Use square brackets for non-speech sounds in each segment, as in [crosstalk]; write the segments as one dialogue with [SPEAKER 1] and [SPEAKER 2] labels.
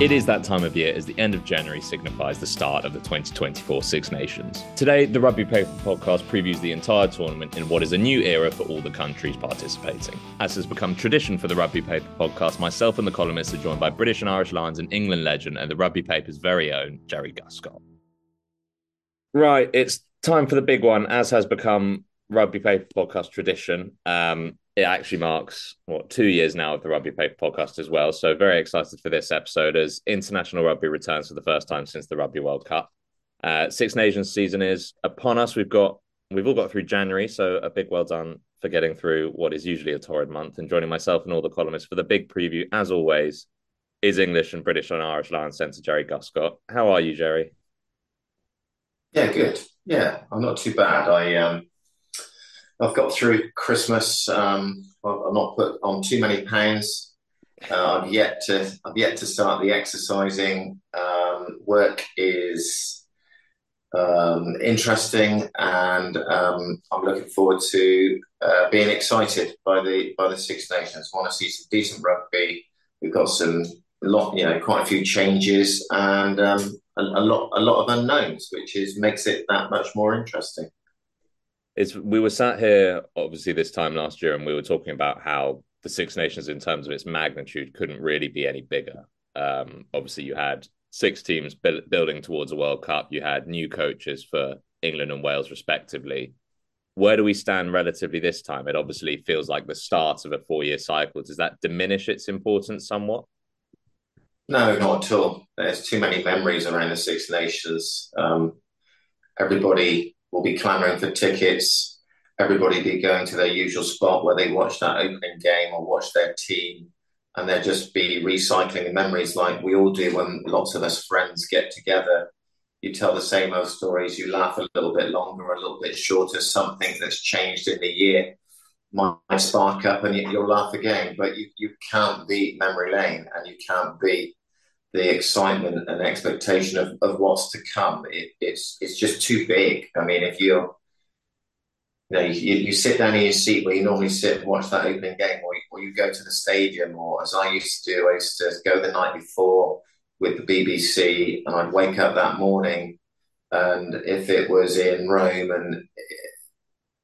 [SPEAKER 1] It is that time of year as the end of January signifies the start of the 2024 Six Nations. Today, the Rugby Paper podcast previews the entire tournament in what is a new era for all the countries participating. As has become tradition for the Rugby Paper podcast, myself and the columnists are joined by British and Irish Lions and England legend and the Rugby Paper's very own Jerry Guscott. Right, it's time for the big one, as has become Rugby Paper podcast tradition. Um, it actually marks what two years now of the Rugby Paper podcast as well. So very excited for this episode as international rugby returns for the first time since the Rugby World Cup. Uh, Six Nations season is upon us. We've got we've all got through January, so a big well done for getting through what is usually a torrid month. And joining myself and all the columnists for the big preview, as always, is English and British and Irish Lions centre Jerry Guscott. How are you, Jerry?
[SPEAKER 2] Yeah, good. Yeah, I'm not too bad. I um I've got through Christmas. Um, I've not put on too many pounds. Uh, I've yet to I've yet to start the exercising. Um, work is um, interesting, and um, I'm looking forward to uh, being excited by the by the Six Nations. I want to see some decent rugby. We've got some lot, you know, quite a few changes and um, a, a lot a lot of unknowns, which is makes it that much more interesting
[SPEAKER 1] it's we were sat here obviously this time last year and we were talking about how the Six Nations in terms of its magnitude couldn't really be any bigger. Um, obviously, you had six teams bu- building towards a World Cup. You had new coaches for England and Wales, respectively. Where do we stand relatively this time? It obviously feels like the start of a four-year cycle. Does that diminish its importance somewhat?
[SPEAKER 2] No, not at all. There's too many memories around the Six Nations. Um, everybody will be clamouring for tickets. Everybody be going to their usual spot where they watch that opening game or watch their team, and they'll just be recycling the memories like we all do when lots of us friends get together. You tell the same old stories, you laugh a little bit longer, a little bit shorter, something that's changed in the year might spark up and you'll laugh again. But you, you can't beat memory lane and you can't beat the excitement and expectation of, of what's to come. It, it's it's just too big. I mean, if you're you know, you, you sit down in your seat where you normally sit and watch that opening game, or you, or you go to the stadium, or as I used to do, I used to go the night before with the BBC, and I'd wake up that morning, and if it was in Rome and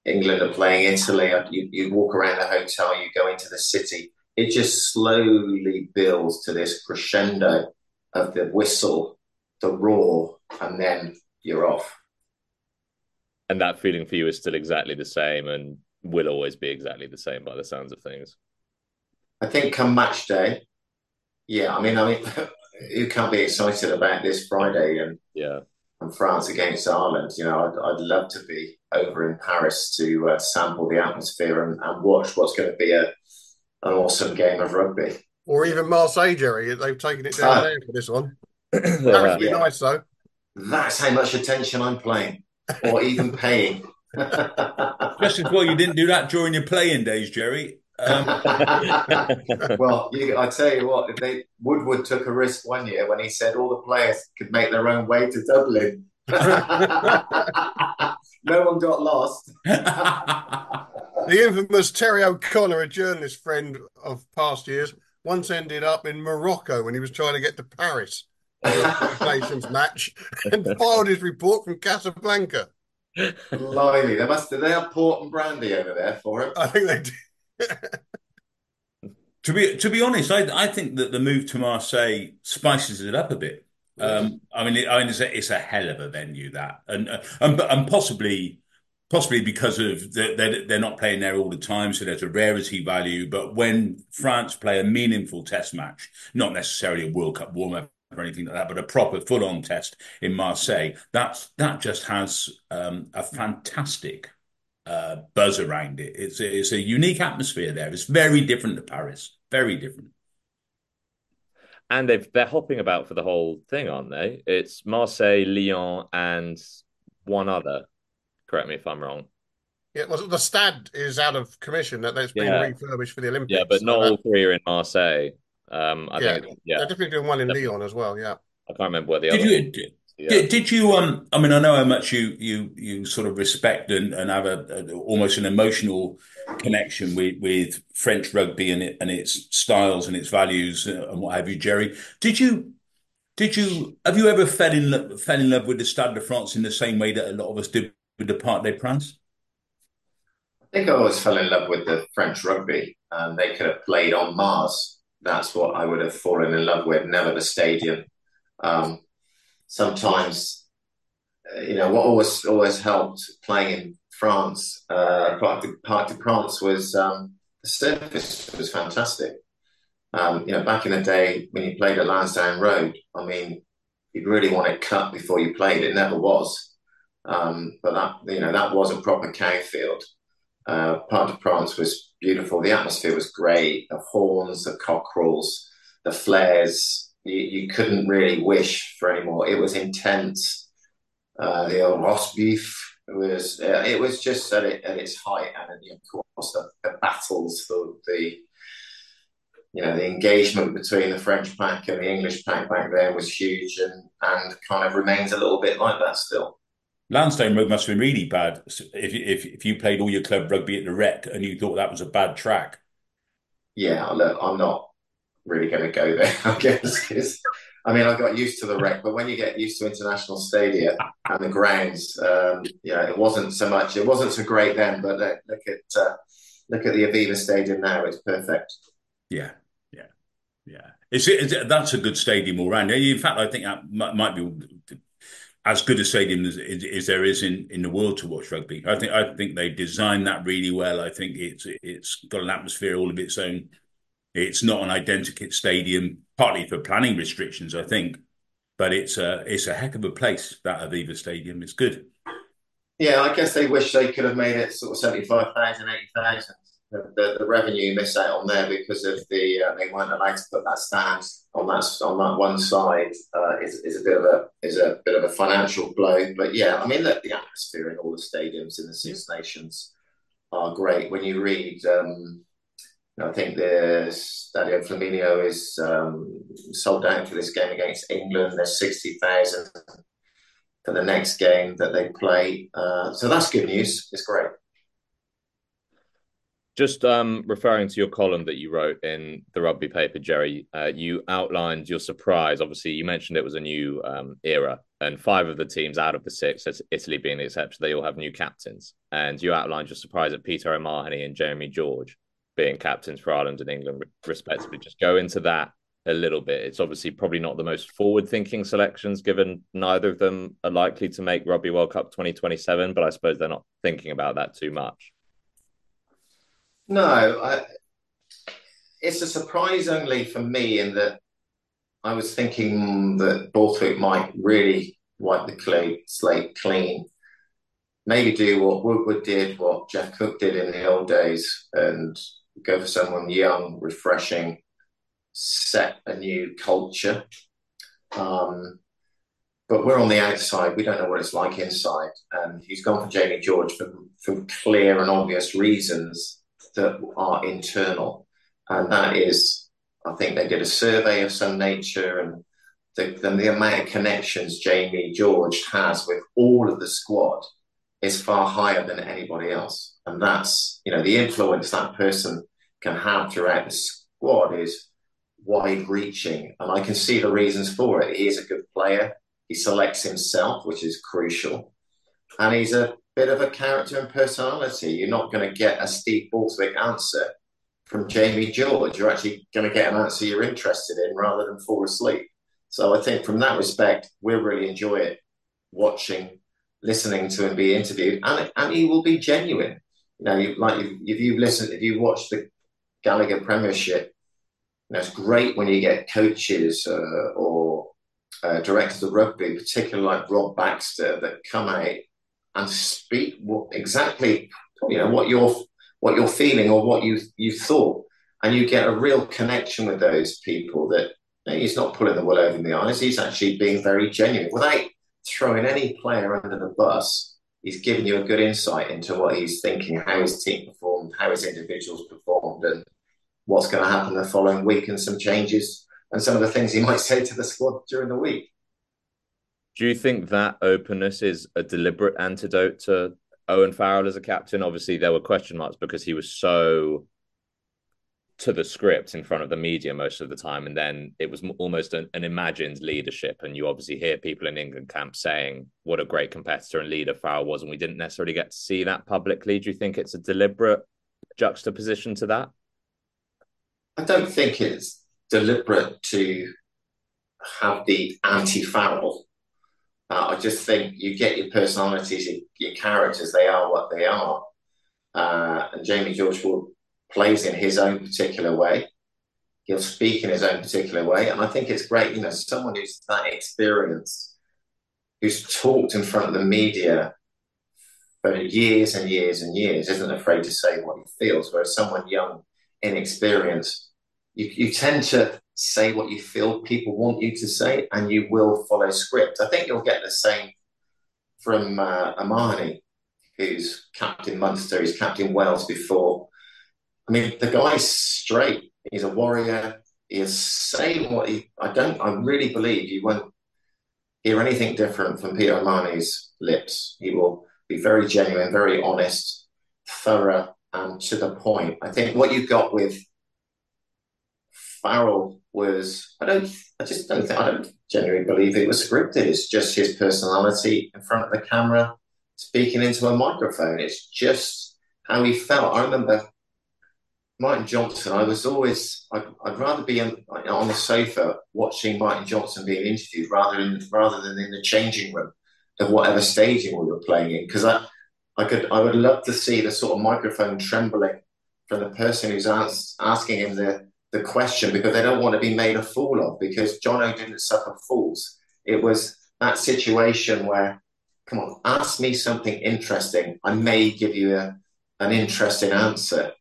[SPEAKER 2] England are playing Italy, you, you walk around the hotel, you go into the city, it just slowly builds to this crescendo of the whistle, the roar, and then you're off.
[SPEAKER 1] And that feeling for you is still exactly the same and will always be exactly the same by the sounds of things.
[SPEAKER 2] I think come match day, yeah. I mean, I mean, [laughs] who can't be excited about this Friday and
[SPEAKER 1] yeah,
[SPEAKER 2] and France against Ireland? You know, I'd, I'd love to be over in Paris to uh, sample the atmosphere and, and watch what's going to be a an awesome game of rugby.
[SPEAKER 3] Or even Marseille, Jerry. They've taken it down uh, there for this one. [clears throat] that would be yeah. nice, though.
[SPEAKER 2] That's how much attention I'm playing, or even paying.
[SPEAKER 4] Just as well you didn't do that during your playing days, Jerry. Um... [laughs]
[SPEAKER 2] well, you, I tell you what, if they Woodward took a risk one year when he said all the players could make their own way to Dublin. [laughs] no one got lost. [laughs]
[SPEAKER 3] the infamous Terry O'Connor, a journalist friend of past years, once ended up in Morocco when he was trying to get to Paris for a Nations match and [laughs] filed his report from Casablanca.
[SPEAKER 2] Blimey, they must they have port and brandy over there for him.
[SPEAKER 3] I think they do.
[SPEAKER 4] to be to be honest, I I think that the move to Marseille spices it up a bit. Um, I mean, it, I mean, it's a, it's a hell of a venue that, and uh, and and possibly possibly because of the, they're, they're not playing there all the time, so there's a rarity value. But when France play a meaningful test match, not necessarily a World Cup warm up or anything like that, but a proper full on test in Marseille, that's that just has um, a fantastic uh, buzz around it. It's it's a unique atmosphere there. It's very different to Paris. Very different.
[SPEAKER 1] And they've they're hopping about for the whole thing, aren't they? It's Marseille, Lyon, and one other. Correct me if I'm wrong.
[SPEAKER 3] Yeah, well, the Stade is out of commission. That that's been yeah. refurbished for the Olympics.
[SPEAKER 1] Yeah, but not all three are in Marseille. Um, I
[SPEAKER 3] yeah,
[SPEAKER 1] think,
[SPEAKER 3] yeah, they're definitely doing one in Lyon as well. Yeah,
[SPEAKER 1] I can't remember where the
[SPEAKER 4] did
[SPEAKER 1] other.
[SPEAKER 4] You, did, yeah. did, did you? Um, I mean, I know how much you you you sort of respect and, and have a, a almost an emotional connection with with French rugby and it and its styles and its values and what have you, Jerry. Did you Did you have you ever fell in love, fell in love with the Stade de France in the same way that a lot of us did with the Parc des Princes?
[SPEAKER 2] I think I always fell in love with the French rugby. Um, they could have played on Mars. That's what I would have fallen in love with, never the stadium. Um, sometimes, uh, you know, what always always helped playing in France, uh, Parc de, Parc de France was um, the surface was fantastic. Um, you know, back in the day when you played at Lansdowne Road, I mean, you'd really want it cut before you played. It never was, um, but that you know that was a proper cow field. Uh, Parc de France was beautiful. The atmosphere was great. The horns, the cockerels, the flares. You, you couldn't really wish for any more. It was intense. Uh, the old roast beef was. Uh, it was just at, it, at its height, and of course the, the battles, the, the you know, the engagement between the French pack and the English pack back then was huge and, and kind of remains a little bit like that still.
[SPEAKER 4] Lansdowne Road must have been really bad if, if, if you played all your club rugby at the Rec and you thought that was a bad track.
[SPEAKER 2] Yeah, look, I'm not really going to go there, [laughs] I guess, because I mean, I got used to the Rec, but when you get used to international stadia and the grounds, um, know, it wasn't so much, it wasn't so great then, but look, look at uh, look at the Aviva Stadium now; it's perfect.
[SPEAKER 4] Yeah, yeah, yeah. it's, it's, that's a good stadium all round. In fact, I think that might be as good a stadium as, as, there is in, in the world to watch rugby. I think I think they designed that really well. I think it's it's got an atmosphere all of its own. It's not an identikit stadium, partly for planning restrictions, I think, but it's a it's a heck of a place. That Aviva Stadium is good.
[SPEAKER 2] Yeah, I guess they wish they could have made it sort of 75,000, 80,000 the, the revenue miss out on there because of the uh, they weren't allowed to put that stand on that on that one side uh, is, is a bit of a is a bit of a financial blow. But yeah, I mean look, the atmosphere in all the stadiums in the Six Nations are great. When you read, um, I think the Stadio Flaminio is um, sold out for this game against England. There's sixty thousand for the next game that they play. Uh, so that's good news. It's great.
[SPEAKER 1] Just um, referring to your column that you wrote in the rugby paper, Jerry, uh, you outlined your surprise. Obviously, you mentioned it was a new um, era, and five of the teams out of the six, Italy being the exception, they all have new captains. And you outlined your surprise at Peter O'Mahony and Jamie George being captains for Ireland and England, respectively. Just go into that a little bit. It's obviously probably not the most forward-thinking selections, given neither of them are likely to make Rugby World Cup 2027. But I suppose they're not thinking about that too much.
[SPEAKER 2] No, I, it's a surprise only for me in that I was thinking that Borthwick might really wipe the clay, slate clean. Maybe do what Woodward did, what Geoff Cooke did in the old days, and go for someone young, refreshing, set a new culture. Um, but we're on the outside. We don't know what it's like inside. And he's gone for Jamie George for, for clear and obvious reasons that are internal. And that is, I think they did a survey of some nature and the, the, the amount of connections Jamie George has with all of the squad is far higher than anybody else. And that's, you know, the influence that person can have throughout the squad is wide reaching. And I can see the reasons for it. He is a good player. He selects himself, which is crucial. And he's a bit of a character and personality. You're not going to get a Steve Borthwick answer from Jamie George. You're actually going to get an answer you're interested in rather than fall asleep. So I think from that respect, we'll really enjoy it watching, listening to him be interviewed, and and he will be genuine. Know, you, like if you've listened, if you watched the Gallagher Premiership, you know, it's great when you get coaches uh, or uh, directors of rugby, particularly like Rob Baxter, that come out and speak what, exactly you know what you're what you're feeling or what you you thought, and you get a real connection with those people. That he's not pulling the wool over the eyes; he's actually being very genuine without throwing any player under the bus. He's given you a good insight into what he's thinking, how his team performed, how his individuals performed, and what's going to happen the following week, and some changes and some of the things he [laughs] might say to the squad during the week.
[SPEAKER 1] Do you think that openness is a deliberate antidote to Owen Farrell as a captain? Obviously, there were question marks because he was so to the script in front of the media most of the time, and then it was almost an, an, imagined leadership. And you obviously hear people in England camp saying what a great competitor and leader Farrell was, and we didn't necessarily get to see that publicly. Do you think it's a deliberate juxtaposition to that?
[SPEAKER 2] I don't think it's deliberate to have the anti-Farrell. Uh, I just think you get your personalities, your, characters, they are what they are. Uh, and Jamie George will plays in his own particular way. He'll speak in his own particular way. And I think it's great, you know, someone who's that experienced, who's talked in front of the media for years and years and years, isn't afraid to say what he feels. Whereas someone young, inexperienced, you, you tend to say what you feel people want you to say and you will follow script. I think you'll get the same from uh, O'Mahony, who's captain Munster, he's captain Wales before. I mean, the guy's straight. He's a warrior. He is saying what he. I don't. I really believe you won't hear anything different from Peter O'Mahony's lips. He will be very genuine, very honest, thorough, and to the point. I think what you got with Farrell was. I don't. I just don't think. I don't genuinely believe it was scripted. It's just his personality in front of the camera, speaking into a microphone. It's just how he felt. I remember Martin Johnson, I was always I'd, I'd rather be on, the sofa watching Martin Johnson being interviewed rather than rather than in the changing room of whatever staging we were playing in because I I could I would love to see the sort of microphone trembling from the person who's ask, asking him the the question because they don't want to be made a fool of because Jono didn't suffer fools. It was that situation where come on, ask me something interesting. I may give you a, an interesting answer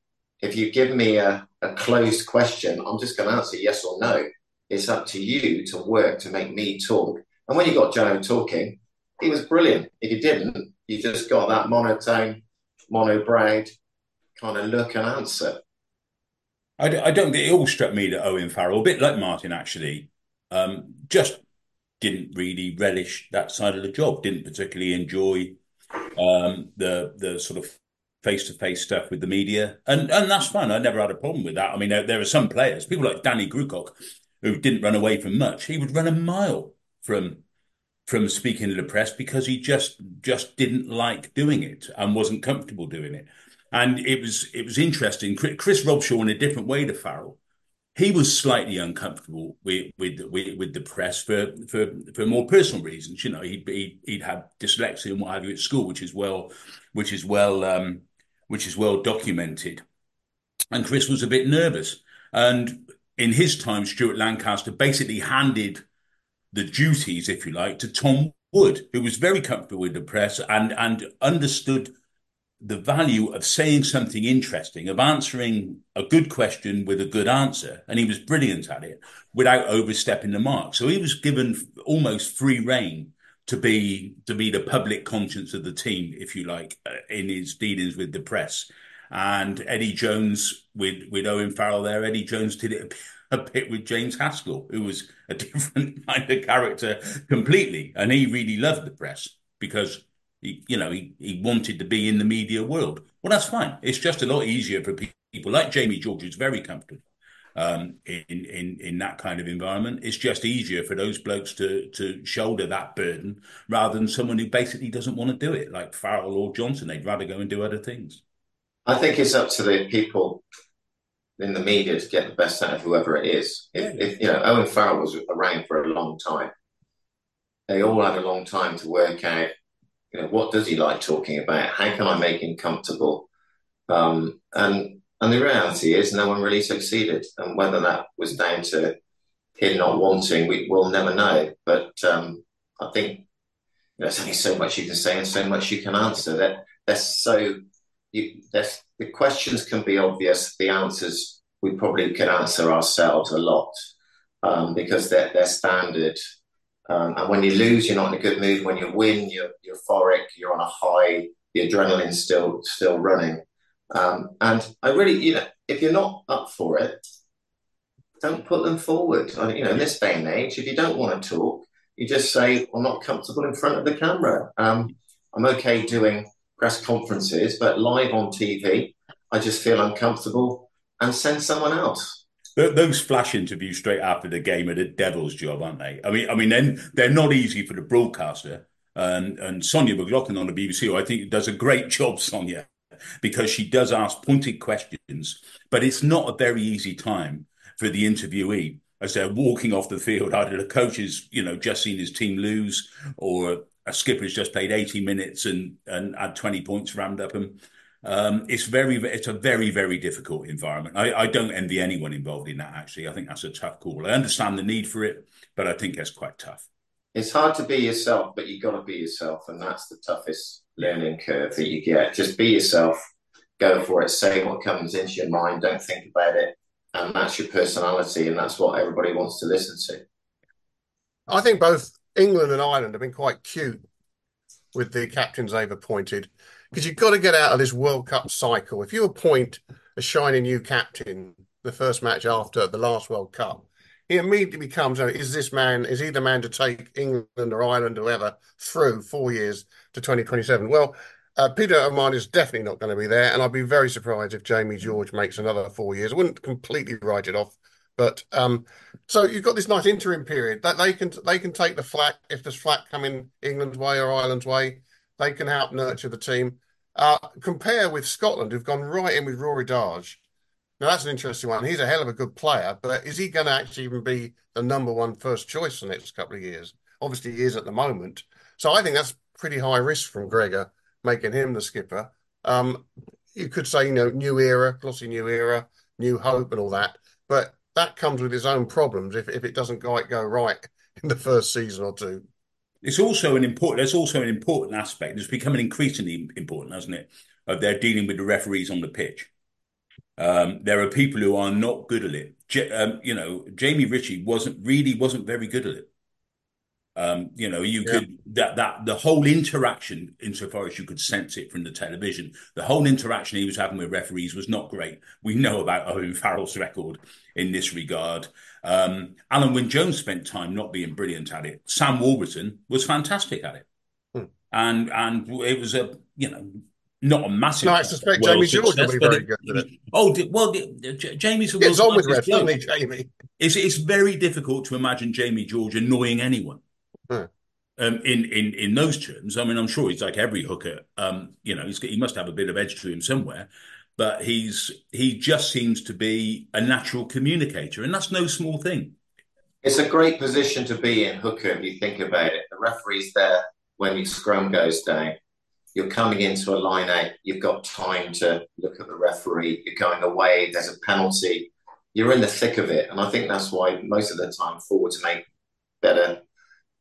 [SPEAKER 2] if you give me a, a closed question, I'm just going to answer yes or no. It's up to you to work to make me talk. And when you got Joe talking, he was brilliant. If you didn't, you just got that monotone, mono-browed kind of look and answer.
[SPEAKER 4] I, I don't it all struck me that Owen Farrell, a bit like Martin actually, um, just didn't really relish that side of the job. Didn't particularly enjoy um, the the sort of face to face stuff with the media, and and that's fine. I never had a problem with that. I mean, there, there are some players, people like Danny Grewcock, who didn't run away from much. He would run a mile from from speaking to the press because he just just didn't like doing it and wasn't comfortable doing it. And it was it was interesting. Chris Robshaw in a different way to Farrell. He was slightly uncomfortable with with with, with the press for, for for more personal reasons. You know, he'd, he'd he'd had dyslexia and what have you at school, which is well, which is well um, which is well documented. And Chris was a bit nervous. And in his time, Stuart Lancaster basically handed the duties, if you like, to Tom Wood, who was very comfortable with the press and, and understood the value of saying something interesting, of answering a good question with a good answer. And he was brilliant at it without overstepping the mark. So he was given almost free reign to be to be the public conscience of the team, if you like, uh, in his dealings with the press. And Eddie Jones with with Owen Farrell there. Eddie Jones did it a bit with James Haskell, who was a [laughs] different kind of character completely, and he really loved the press because he, you know, he, he wanted to be in the media world. Well, that's fine. It's just a lot easier for people like Jamie George, who's very comfortable um, in in in that kind of environment. It's just easier for those blokes to to shoulder that burden rather than someone who basically doesn't want to do it, like Farrell or Johnson. They'd rather go and do other things.
[SPEAKER 2] I think it's up to the people in the media to get the best out of whoever it is. If, if you know, Owen Farrell was around for a long time. They all had a long time to work out. You know, what does he like talking about? How can I make him comfortable? Um, and and the reality is, no one really succeeded. And whether that was down to him not wanting, we will never know. But um, I think you know, there's only so much you can say and so much you can answer. That there's so you, there's, the questions can be obvious. The answers we probably could answer ourselves a lot um, because they're they're standard. Um, and when you lose, you're not in a good mood. When you win, you're, you're euphoric. You're on a high. The adrenaline's still still running. Um, and I really, you know, if you're not up for it, don't put them forward. I, you know, in this day and age, if you don't want to talk, you just say, "I'm not comfortable in front of the camera." Um, I'm okay doing press conferences, but live on TV, I just feel uncomfortable. and send someone else.
[SPEAKER 4] Those flash interviews straight after the game are the devil's job, aren't they? I mean, I mean, then they're not easy for the broadcaster. And and Sonja McLaughlan on the BBC, I think does a great job, Sonja, because she does ask pointed questions, but it's not a very easy time for the interviewee as they're walking off the field. Either the coach has, you know, just seen his team lose, or a skipper has just played 80 minutes and and had 20 points rammed up him. Um, it's very, it's a very, very difficult environment. I, I don't envy anyone involved in that. Actually, I think that's a tough call. I understand the need for it, but I think that's quite tough.
[SPEAKER 2] It's hard to be yourself, but you've got to be yourself, and that's the toughest learning curve that you get. Just be yourself, go for it, say what comes into your mind, don't think about it, and that's your personality, and that's what everybody wants to listen to.
[SPEAKER 3] I think both England and Ireland have been quite cute with the captains they've appointed because you've got to get out of this World Cup cycle. If you appoint a shiny new captain the first match after the last World Cup, he immediately becomes is this man is he the man to take England or Ireland or whoever through four years to 2027? Well, uh, Peter O'Mahony is definitely not going to be there, and I'd be very surprised if Jamie George makes another four years. I wouldn't completely write it off, but um, so you've got this nice interim period that they can they can take the flat if there's flat coming England's way or Ireland's way. They can help nurture the team. Uh, compare with Scotland, who've gone right in with Rory Darge. Now that's an interesting one. He's a hell of a good player, but is he going to actually even be the number one first choice in the next couple of years? Obviously, he is at the moment. So I think that's pretty high risk from Gregor making him the skipper. Um, you could say, you know, new era, glossy new era, new hope, and all that. But that comes with its own problems if, if it doesn't quite go right [laughs] in the first season or two.
[SPEAKER 4] It's also an important. There's also an important aspect. It's becoming increasingly important, hasn't it? Of their dealing with the referees on the pitch. Um, there are people who are not good at it. J- um, you know, Jamie Ritchie wasn't really wasn't very good at it. Um, you know, you yeah. could that that the whole interaction, insofar as you could sense it from the television, the whole interaction he was having with referees was not great. We know about Owen Farrell's record in this regard. Um, Alun Wyn Jones spent time not being brilliant at it. Sam Warburton was fantastic at it, hmm. and and it was a you know not a massive.
[SPEAKER 3] No, I suspect Jamie George will be very good at it.
[SPEAKER 4] Oh well, Jamie's
[SPEAKER 3] gets on with ref, doesn't he, Jamie?
[SPEAKER 4] It's it's very difficult to imagine Jamie George annoying anyone. Hmm. Um, in in in those terms, I mean, I'm sure he's like every hooker. Um, you know, he must have a bit of edge to him somewhere, but he's he just seems to be a natural communicator, and that's no small thing.
[SPEAKER 2] It's a great position to be in, hooker. If you think about it, the referee's there when your scrum goes down you're coming into a line out, you've got time to look at the referee, you're going away, there's a penalty, you're in the thick of it. And I think that's why most of the time forwards make better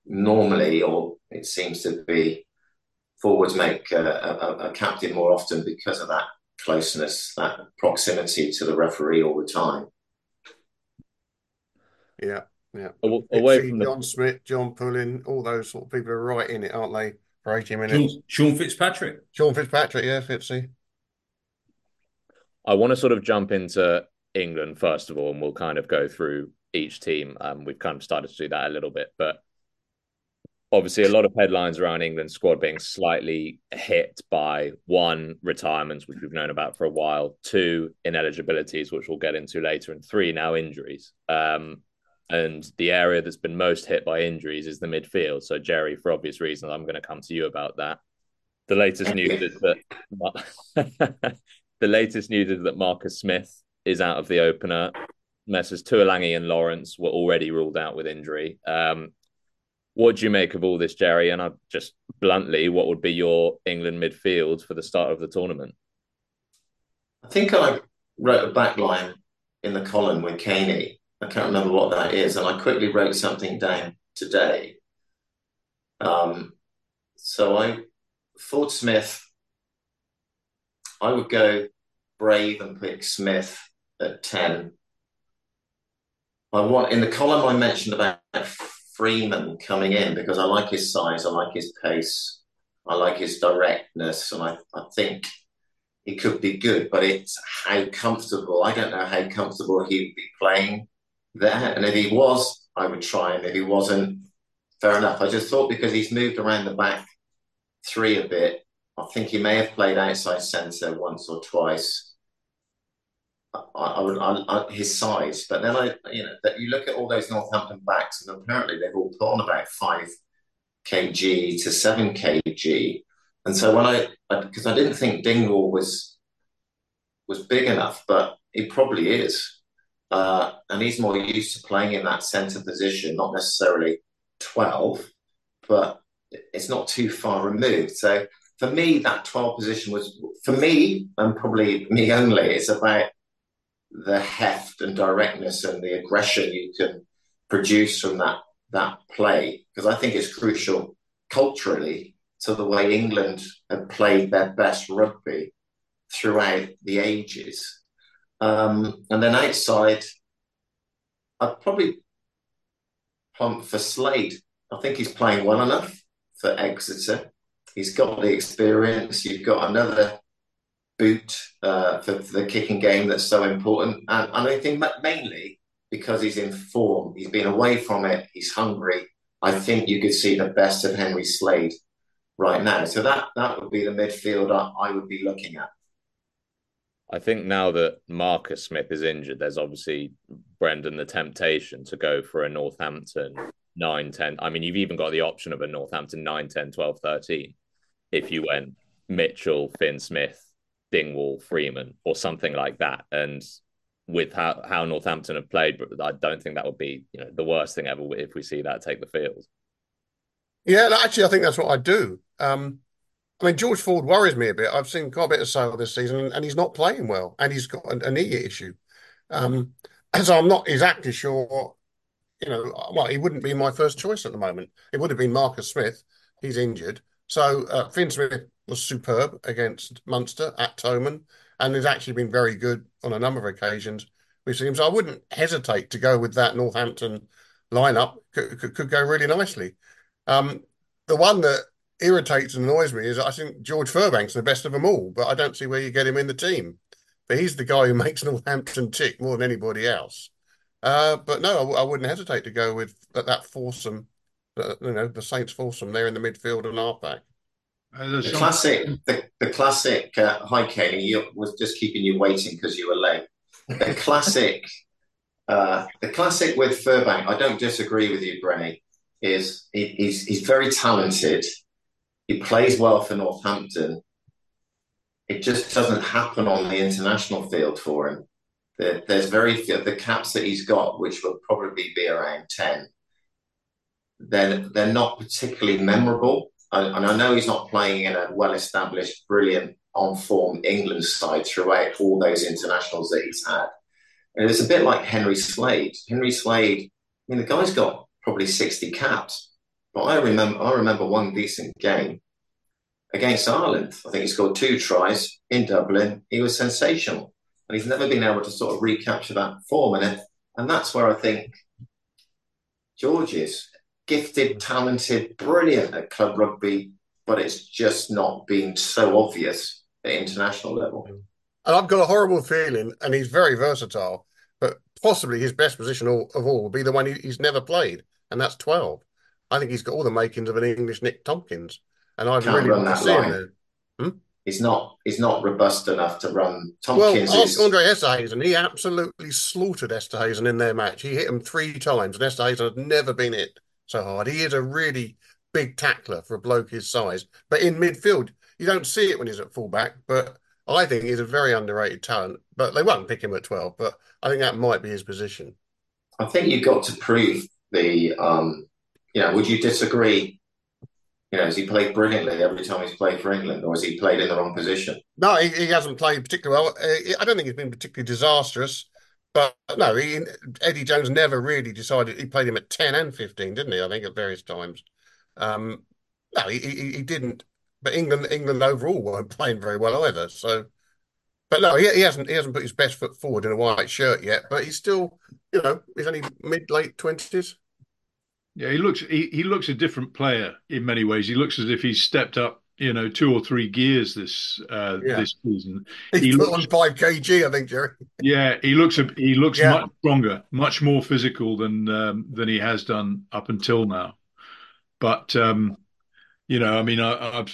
[SPEAKER 2] normally, or it seems to be forwards make uh, a, a, a captain more often because of that closeness, that proximity to the referee all the time.
[SPEAKER 3] Yeah, yeah. Away from John the... Smith, John Pullin, all those sort of people are right in it, aren't they? For 80 minutes.
[SPEAKER 4] Sean, Sean Fitzpatrick.
[SPEAKER 3] Sean Fitzpatrick, yeah, Fitzy.
[SPEAKER 1] I want to sort of jump into England first of all, and we'll kind of go through each team. Um, we've kind of started to do that a little bit, but obviously a lot of headlines around England's squad being slightly hit by one retirements, which we've known about for a while, two ineligibilities, which we'll get into later, and three now injuries. Um, and the area that's been most hit by injuries is the midfield. So, Jerry, for obvious reasons, I'm going to come to you about that. The latest news is that [laughs] the latest news is that Marcus Smith is out of the opener. Messrs. Tuilagi and Lawrence were already ruled out with injury. Um, what do you make of all this, Jerry? And I just bluntly, what would be your England midfield for the start of the tournament?
[SPEAKER 2] I think I wrote a backline in the column with Caney I can't remember what that is, and I quickly wrote something down today. Um, so I, Ford Smith, I would go brave and pick Smith at 10. I want in the column I mentioned about Freeman coming in because I like his size, I like his pace, I like his directness, and I, I think he could be good, but it's how comfortable. I don't know how comfortable he would be playing there. And if he was, I would try him. If he wasn't, fair enough. I just thought because he's moved around the back three a bit, I think he may have played outside centre once or twice. I, I would I, I, his size. But then I, you know, that you look at all those Northampton backs, and apparently they've all put on about five kg to seven kg. And so when I, because I, I didn't think Dingwall was was big enough, but he probably is. Uh, and he's more used to playing in that centre position, not necessarily 12, but it's not too far removed. So for me, that 12 position was, for me, and probably me only, it's about the heft and directness and the aggression you can produce from that that play because I think it's crucial culturally to the way England have played their best rugby throughout the ages. Um, and then outside, I'd probably plump for Slade. I think he's playing well enough for Exeter. He's got the experience. You've got another boot uh, for, for, the kicking game that's so important. And, and I think mainly because he's in form, he's been away from it, he's hungry. I think you could see the best of Henry Slade right now. So that that would be the midfield I, I would be looking at.
[SPEAKER 1] I think now that Marcus Smith is injured, there's obviously Brendan the temptation to go for a Northampton 9 10. I mean, you've even got the option of a Northampton 9 10, 12 13 if you went Mitchell, Fin Smith, Dingwall, Freeman, or something like that. And with how, how Northampton have played, but I don't think that would be you know the worst thing ever if we see that take the field.
[SPEAKER 3] Yeah, actually, I think that's what I do. Um, I mean, George Ford worries me a bit. I've seen quite a bit of Sale this season, and he's not playing well, and he's got a, knee issue. Um, [clears throat] so I'm not exactly sure. You know, well, he wouldn't be my first choice at the moment. It would have been Marcus Smith. He's injured. So uh, Fin Smith was superb against Munster at Thomond and has actually been very good on a number of occasions we've seen him. So I wouldn't hesitate to go with that Northampton lineup. Could, could, could go really nicely. Um, the one that irritates and annoys me is I think George Furbank's the best of them all, but I don't see where you get him in the team. But he's the guy who [laughs] makes Northampton tick more than anybody else. Uh, but no, I, I, wouldn't hesitate to go with that, that foursome, uh, you know, the Saints foursome there in the midfield and halfback.
[SPEAKER 2] Uh, the classic, the, the classic. Uh, hi, Kenny. You was just keeping you waiting because you were late. The [laughs] classic, uh, the classic with Furbank. I don't disagree with you, Brenny. Is he, he's he's very talented. He plays well for Northampton. It just doesn't happen on the international field for him. There, there's very few the caps that he's got, which will probably be around ten. Then they're not particularly memorable and I know he's not playing in a well-established, brilliant, on-form England side throughout all those internationals that he's had. And it's a bit like Henry Slade. Henry Slade, I mean, the guy's got probably 60 caps, but I remember I remember one decent game against Ireland. I think he scored two tries in Dublin. He was sensational, and he's never been able to sort of recapture that form. And and that's where I think George is gifted, talented, brilliant at club rugby, but it's just not been so obvious at international level.
[SPEAKER 3] And I've got a horrible feeling, and he's very versatile, but possibly his best position of all will be the one he's never played, and that's 12. I think he's got all the makings of an English Nick Tompkins, and Can't really want to see line. him there.
[SPEAKER 2] Hmm? He's not. He's not robust enough to run. Tompkins
[SPEAKER 3] well,
[SPEAKER 2] is...
[SPEAKER 3] Andre Esterhuizen. He absolutely slaughtered Esterhuizen in their match. He hit him three times, and Esterhuizen had never been hit so hard. He is a really big tackler for a bloke his size. But in midfield, you don't see it when he's at fullback. But I think he's a very underrated talent. But they won't pick him at 12. But I think that might be his position.
[SPEAKER 2] I think you've got to prove the, um, you know, would you disagree? You know, has he played brilliantly every time he's played for England, or has he played in the wrong position?
[SPEAKER 3] No, he, he hasn't played particularly well. Uh, I don't think he's been particularly disastrous. But no, he, Eddie Jones never really decided. He played him at ten and fifteen, didn't he? I think at various times. Um, no, he, he, he didn't. But England, England overall weren't playing very well either. So, but no, he, he hasn't. He hasn't put his best foot forward in a white shirt yet. But he's still, you know, he's only mid late twenties.
[SPEAKER 5] Yeah, he looks he, he looks a different player in many ways. He looks as if he's stepped up you know two or three gears this uh, yeah. this season.
[SPEAKER 3] He's he looks on five kg, I think, Jerry.
[SPEAKER 5] Yeah, he looks a, he looks yeah. much stronger, much more physical than um, than he has done up until now. But um, you know, I mean, I, I,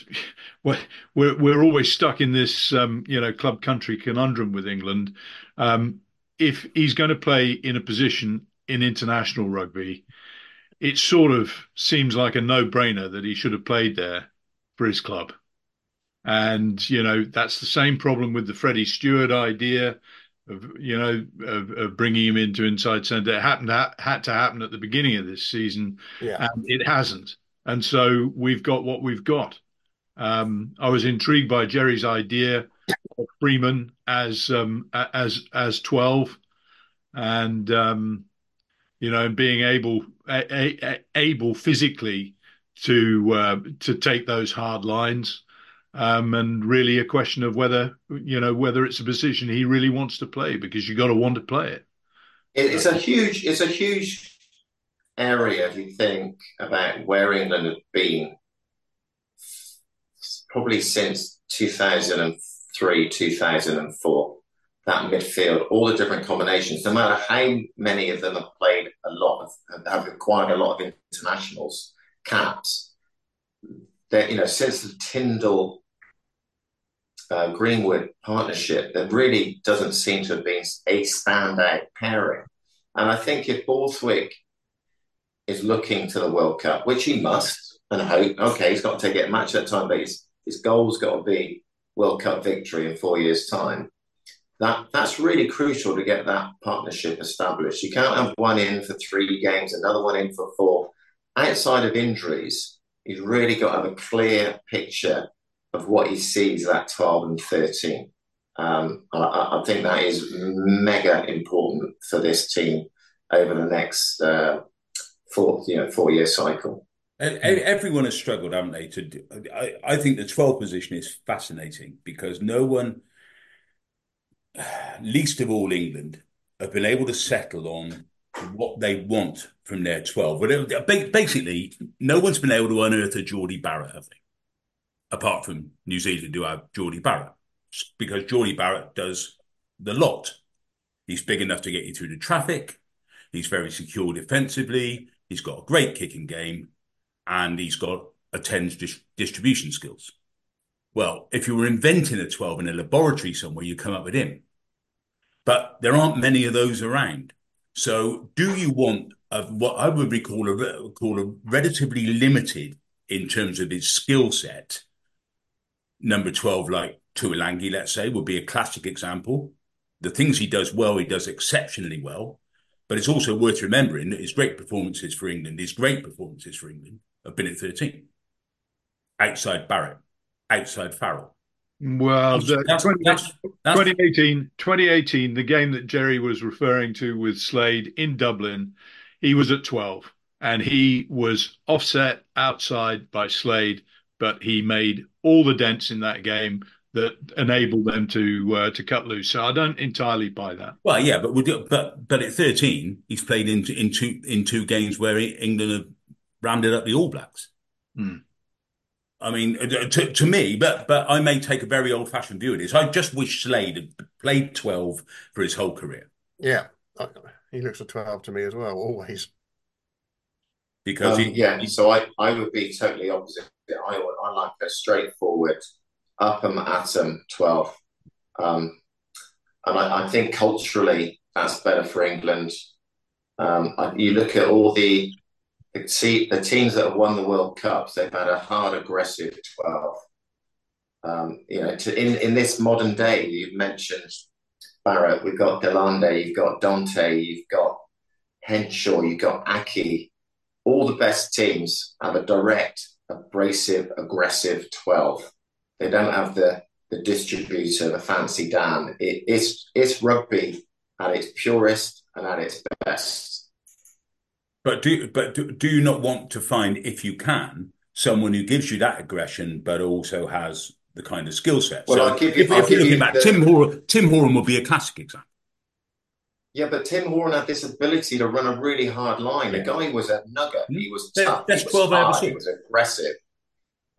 [SPEAKER 5] [laughs] we're we're always stuck in this, um, you know, club country conundrum with England. Um, if he's going to play in a position in international rugby, it sort of seems like a no-brainer that he should have played there for his club. And you know, that's the same problem with the Freddie Steward idea of you know of, of bringing him into inside centre. It happened had to happen at the beginning of this season, yeah. and it hasn't. And so we've got what we've got. Um, I was intrigued by Jerry's idea of Freeman as um, as as twelve, and um, you know, being able a, a, able physically to uh, to take those hard lines, um, and really a question of whether you know whether it's a position he really wants to play because you've got to want to play it.
[SPEAKER 2] It's a huge it's a huge area if you think about where England have been probably since 2003 2004 that midfield, all the different combinations, no matter how many of them have played a lot of, have acquired a lot of internationals, caps, that, you know, since the Tindall uh, Greenwood partnership, there really doesn't seem to have been a standout pairing. And I think if Borthwick is looking to the World Cup, which he must, and hope, okay, he's got to get a match at time, but his, his goal's got to be World Cup victory in four years' time that that's really crucial to get that partnership established. You can't have one in for three games, another one in for four. Outside of injuries, you've really got to have a clear picture of what he sees that 12 and 13. Um, I, I, think that is mega important for this team over the next uh, four, you know, four year cycle.
[SPEAKER 4] And Everyone has struggled, haven't they? To do, I, I think the 12 position is fascinating because no one least of all England, have been able to settle on what they want from their 12. Basically, no one's been able to unearth a Jordie Barrett, have they? Apart from New Zealand, do have Jordie Barrett. Because Jordie Barrett does the lot. He's big enough to get you through the traffic. He's very secure defensively. He's got a great kicking game. And he's got a 10's dis- distribution skills. Well, if you were inventing a 12 in a laboratory somewhere, you come up with him but there aren't many of those around. So, do you want a, what I would call a call a relatively limited in terms of his skill set? Number twelve, like Tuilagi, let's say, would be a classic example. The things he does well, he does exceptionally well. But it's also worth remembering that his great performances for England, his great performances for England, have been at 13. Outside Barrett, outside Farrell,
[SPEAKER 5] well, the, that's, 20, that's, that's, 2018, 2018, the game that Jerry was referring to with Slade in Dublin, he was at 12 and he was offset outside by Slade, but he made all the dents in that game that enabled them to uh, to cut loose. So I don't entirely buy that.
[SPEAKER 4] Well, yeah, but we do, but but at 13, he's played in in two in two games where England have rounded up the All Blacks.
[SPEAKER 5] Hmm.
[SPEAKER 4] I mean, uh, to, to me, but but I may take a very old fashioned view of this. I just wish Slade had played 12 for his whole career.
[SPEAKER 3] Yeah, he looks a 12 to me as well, always.
[SPEAKER 4] Because
[SPEAKER 2] um,
[SPEAKER 4] he,
[SPEAKER 2] yeah, so I, I would be totally opposite. I, I like a straightforward, up and atom 12. Um, and I, I, think culturally that's better for England. Um, you look at all the the, the teams that have won the World Cups, they've had a hard, aggressive 12. Um, you know, to, in, in this modern day, you've mentioned Barrett, we've got de Allende, you've got Danty, you've got Henshaw, you've got Aki. All the best teams have a direct, abrasive, aggressive 12. They don't have the, the distributor, the fancy Dan. It, it's, it's rugby at its purest and at its best.
[SPEAKER 4] But do but do, do you not want to find, if you can, someone who gives you that aggression, but also has the kind of skill set?
[SPEAKER 2] Well,
[SPEAKER 4] so
[SPEAKER 2] I'll give you,
[SPEAKER 4] if, if you're looking back, the... Tim Horan, Tim Horan would be a classic example.
[SPEAKER 2] Yeah, but Tim Horan had this ability to run a really hard line. The guy was a nugget. He was tough. That's he was hard. He was aggressive.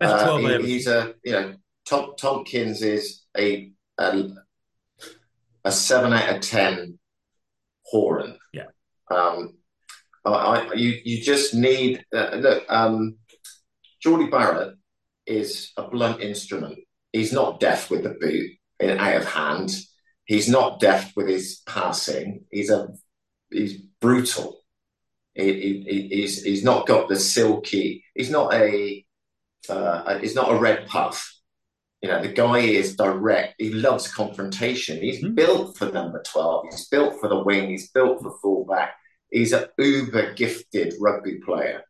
[SPEAKER 4] Twelve
[SPEAKER 2] uh, he, He's a you know Tom, Tompkins is a, a a seven out of ten Horan.
[SPEAKER 4] Yeah.
[SPEAKER 2] Um, I, you you just need uh, look. Um, Jordie Barrett is a blunt instrument. He's not deft with the boot in out of hand. He's not deft with his passing. He's a he's brutal. He, he, he's he's not got the silky. He's not a uh, he's not a red puff. You know, the guy is direct. He loves confrontation. He's mm-hmm. built for number 12. He's built for the wing. He's built for fullback. He's an uber gifted rugby player.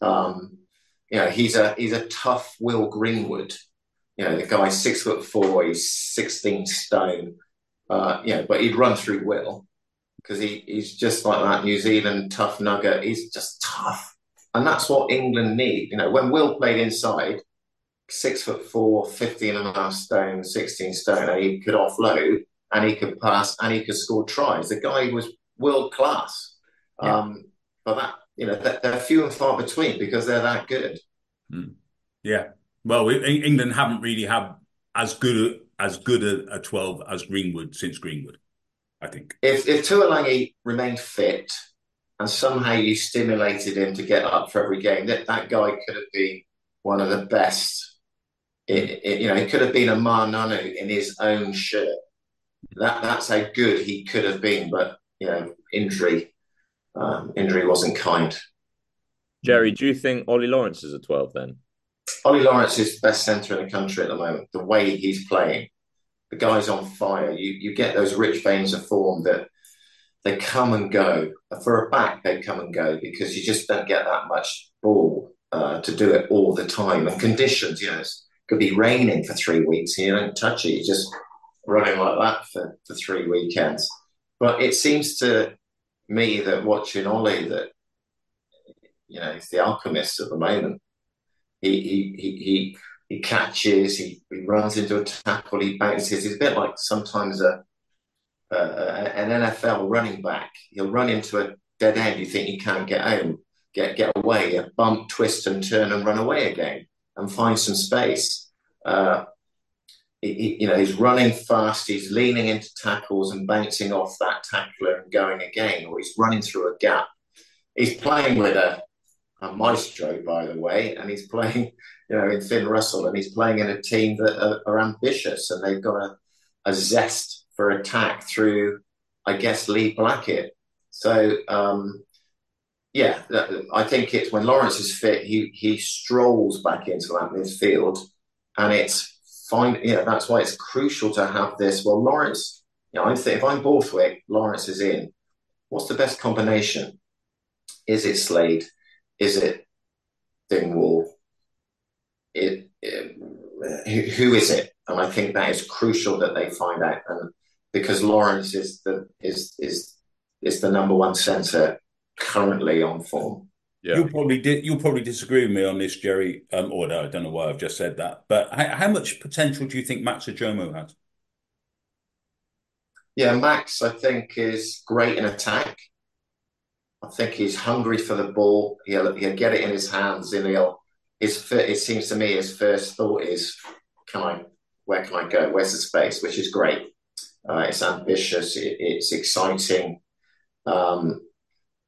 [SPEAKER 2] Um, you know, he's a he's a tough Will Greenwood. You know, the guy's six foot four, he's 16 stone. Uh, you know, but he'd run through Will because he, he's just like that New Zealand tough nugget. He's just tough. And that's what England need. You know, when Will played inside, six foot four, 15 and a half stone, 16 stone, he could offload and he could pass and he could score tries. The guy was world class. Yeah. Um, but that, you know, they're, they're, few and far between because they're that good.
[SPEAKER 4] Mm. Yeah. Well, we, England haven't really had as good a, as good a, a 12 as Greenwood since Greenwood, I think.
[SPEAKER 2] If, if Tuilagi remained fit, and somehow you stimulated him to get up for every game. That that guy could have been one of the best. It, it, you know, he could have been a Ma'a Nonu in his own shirt. That that's how good he could have been. But you know, injury um, injury wasn't kind.
[SPEAKER 1] Jerry, do you think Ollie Lawrence is a twelve then?
[SPEAKER 2] Ollie Lawrence is the best centre in the country at the moment. The way he's playing, the guy's on fire. You you get those rich veins of form that they come and go. For a back, they come and go because you just don't get that much ball uh, to do it all the time. And conditions, you know, it could be raining for three weeks and you don't touch it. You're just running like that for, for three weekends. But it seems to me that watching Ollie that, you know, he's the alchemist at the moment. He, he, he, he, he catches, he, he runs into a tackle, he bounces. He's a bit like sometimes a uh, an NFL running back. He'll run into a dead end. You think he can't get home, get get away, a bump, twist, and turn and run away again, and find some space. Uh, you know, he's running fast. He's leaning into tackles and bouncing off that tackler and going again, or he's running through a gap. He's playing with a, a maestro, by the way, and he's playing, [laughs] you know, in Finn Russell, and he's playing in a team that are, are ambitious and they've got a, a zest for attack through, I guess, Lee Blackett. So, um, yeah, I think it's when Lawrence is fit, he he strolls back into that midfield, and it's fine. Yeah, that's why it's crucial to have this. Well, Lawrence, you know, I think if I'm Borthwick, Lawrence is in. What's the best combination? Is it Slade? Is it Dingwall? It, it who, who is it? And I think that is crucial that they find out. And because Lawrence is the is is is the number one centre currently on form.
[SPEAKER 4] Yeah. You'll probably di- you'll probably disagree with me on this, Jerry. Um, or no, I don't know why I've just said that. But how, how much potential do you think Max Ojomoh has?
[SPEAKER 2] Yeah, Max, I think is great in attack. I think he's hungry for the ball. He'll he'll get it in his hands, and he'll his it seems to me his first thought is, can I where can I go? Where's the space? Which is great. Uh, it's ambitious. It, it's exciting. Um,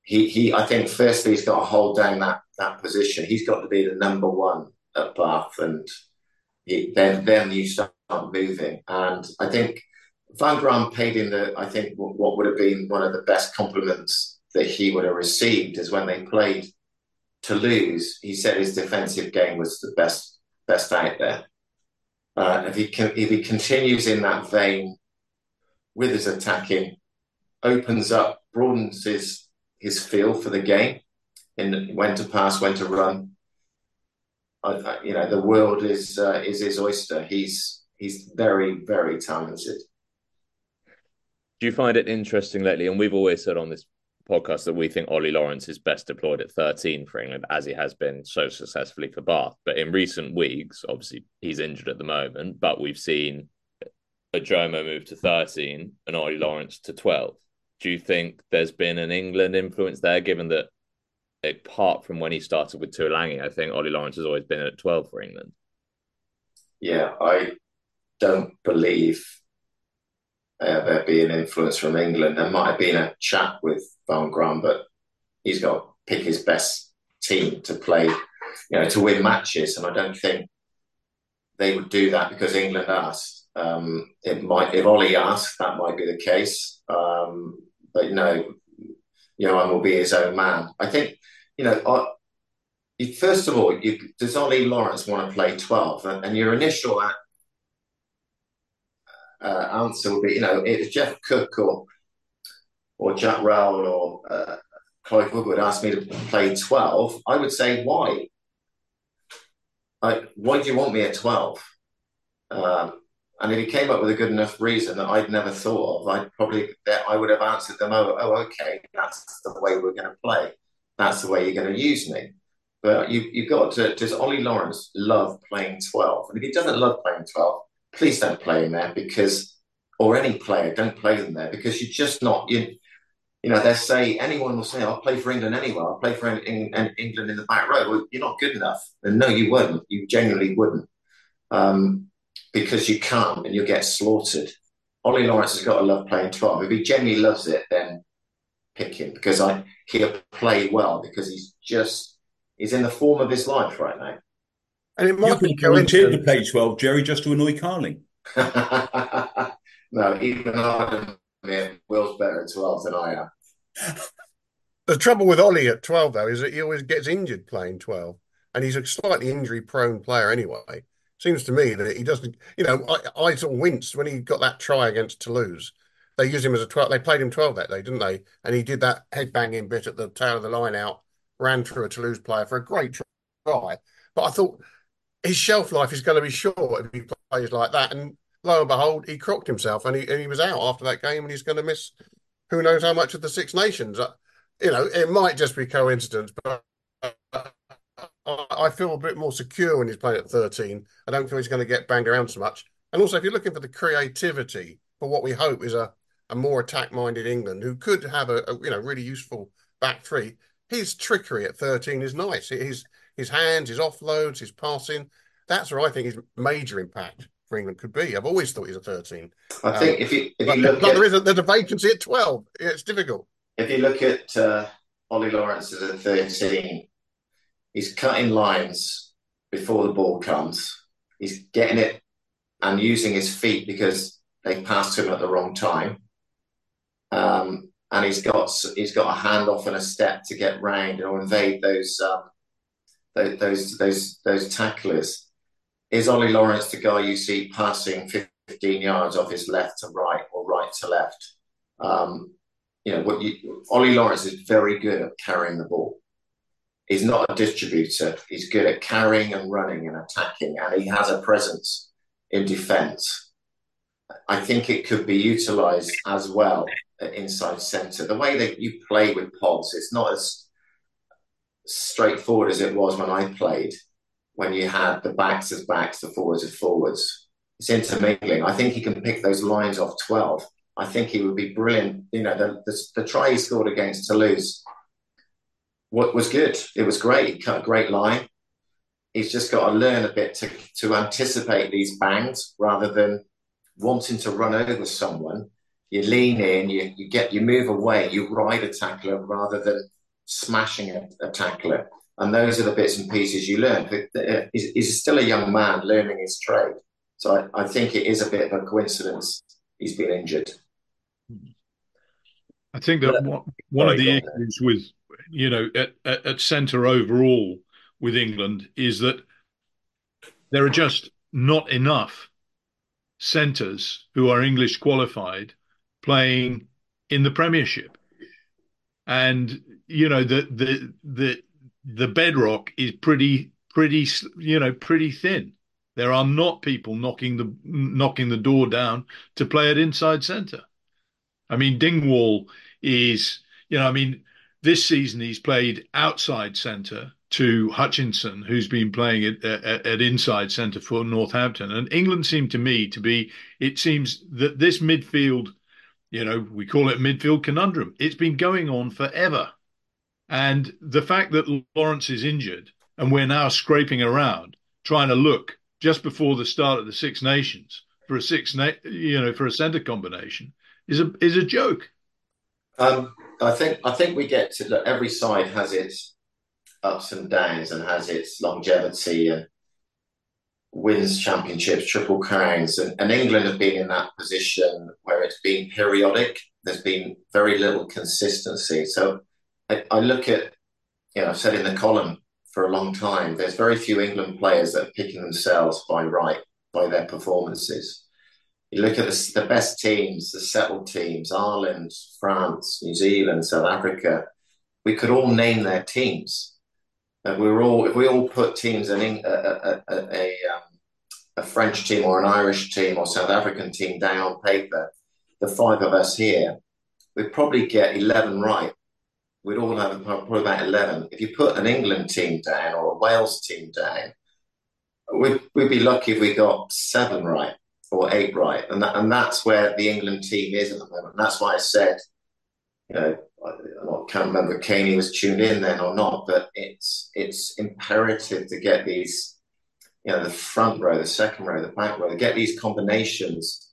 [SPEAKER 2] he, he, I think, firstly, he's got to hold down that that position. He's got to be the number one at Bath, and he, then then you start moving. And I think Van Graan paid him the. I think what would have been one of the best compliments that he would have received is when they played Toulouse. He said his defensive game was the best best out there. Uh, if he can, if he continues in that vein with his attacking, opens up, broadens his his feel for the game, and when to pass, when to run. I, I, you know, the world is uh, is his oyster. He's he's very very talented.
[SPEAKER 1] Do you find it interesting lately? And we've always said on this podcast that we think Ollie Lawrence is best deployed at 13 for England, as he has been so successfully for Bath. But in recent weeks, obviously he's injured at the moment, but we've seen Ojomoh move to 13 and Ollie Lawrence to 12. Do you think there's been an England influence there, given that apart from when he started with Tuilagi, I think Ollie Lawrence has always been at 12 for England?
[SPEAKER 2] Yeah, I don't believe uh, there be an influence from England. There might have been a chat with Van Graan, but he's got to pick his best team to play, you know, to win matches. And I don't think they would do that because England asked. Um, it might, if Ollie asked, that might be the case. Um, but no, Johan will be his own man. I think, you know, I, you, first of all, you, does Ollie Lawrence want to play 12? And, and your initial uh, answer would be, you know, it's Geoff Cooke or or Jack Rowell or uh, Clive Woodward asked me to play 12, I would say, why? Like, why do you want me at 12? Um, and if he came up with a good enough reason that I'd never thought of, I'd probably I would have answered them, oh, oh okay, that's the way we're going to play. That's the way you're going to use me. But you, you've got to, does Ollie Lawrence love playing 12? And if he doesn't love playing 12, please don't play him there because, or any player, don't play them there because you're just not, you, you know, they say anyone will say, "I'll play for England anywhere. I'll play for England in the back row." Well, you're not good enough, and no, you wouldn't. You genuinely wouldn't, um, because you can't, and you'll get slaughtered. Ollie Lawrence has got to love playing twelve. If he genuinely loves it, then pick him because I he'll play well because he's just he's in the form of his life right now.
[SPEAKER 4] And it might be coincidence to play twelve, Jerry, just to annoy Carling. [laughs]
[SPEAKER 2] no, even I man, Will's better at 12 than I am. [laughs]
[SPEAKER 3] The trouble with Ollie at 12, though, is that he always gets injured playing 12. And he's a slightly injury prone player anyway. Seems to me that he doesn't, you know, I, I sort of winced when he got that try against Toulouse. They used him as a 12. They played him 12 that day, didn't they? And he did that head banging bit at the tail of the line out, ran through a Toulouse player for a great try. But I thought his shelf life is going to be short if he plays like that. And lo and behold, he crocked himself and he, and he was out after that game and he's going to miss who knows how much of the Six Nations. Uh, you know, it might just be coincidence, but I feel a bit more secure when he's playing at 13. I don't feel he's going to get banged around so much. And also, if you're looking for the creativity for what we hope is a, a more attack-minded England who could have a, a you know really useful back three, his trickery at 13 is nice. His his hands, his offloads, his passing. That's where I think his major impact for England could be. I've always thought he's a 13.
[SPEAKER 2] I think um, if you if
[SPEAKER 3] you
[SPEAKER 2] look
[SPEAKER 3] but at, there is a, there's a vacancy at 12. It's difficult.
[SPEAKER 2] If you look at uh, Ollie Lawrence as a 13, he's cutting lines before the ball comes. He's getting it and using his feet because they passed him at the wrong time. Um, and he's got he's got a handoff and a step to get round or invade those um, those those those, those tacklers is Ollie Lawrence the guy you see passing 15 yards off his left to right or right to left? Um, you know, what you, Ollie Lawrence is very good at carrying the ball. He's not a distributor. He's good at carrying and running and attacking, and he has a presence in defence. I think it could be utilised as well at inside centre. The way that you play with pods, it's not as straightforward as it was when I played when you had the backs as backs, the forwards as forwards. It's intermingling. I think he can pick those lines off 12. I think he would be brilliant. You know, the, the, the try he scored against Toulouse what was good. It was great. He cut a great line. He's just got to learn a bit to, to anticipate these bangs rather than wanting to run over someone. You lean in, you, you get you move away, you ride a tackler rather than smashing a, a tackler. And those are the bits and pieces you learn. He's, uh, he's still a young man learning his trade. So I, I, think it is a bit of a coincidence he's been injured.
[SPEAKER 5] I think that one, one of the issues with, you know, at, at, at centre overall with England is that there are just not enough centres who are English qualified playing in the Premiership. And, you know, the, the, the, the bedrock is pretty pretty you know pretty thin. There are not people knocking the knocking the door down to play at inside centre. I mean, Dingwall is you know I mean this season he's played outside centre to Hutchinson, who's been playing at, at, at inside centre for Northampton. And England seem to me to be, it seems that this midfield, you know, we call it midfield conundrum. It's been going on forever. And the fact that Lawrence is injured and we're now scraping around trying to look just before the start of the Six Nations for a six, na- you know, for a centre combination is a is a joke.
[SPEAKER 2] Um, I think I think we get to look. Every side has its ups and downs and has its longevity, and wins championships, triple crowns, and, and England have been in that position where it's been periodic. There's been very little consistency. So I, I look at, you know, I've said in the column for a long time, there's very few England players that are picking themselves by right by their performances. You look at the, the best teams, the settled teams, Ireland, France, New Zealand, South Africa. We could all name their teams. And we were all, if we all put teams in a, a, a, a, um, a French team or an Irish team or South African team down on paper, the five of us here, we'd probably get 11 right we'd all have probably about 11. If you put an England team down or a Wales team down, we'd, we'd be lucky if we got seven right or eight right. And, that, and that's where the England team is at the moment. And that's why I said, you know, I can't remember if Caney was tuned in then or not, but it's it's imperative to get these, you know, the front row, the second row, the back row, get these combinations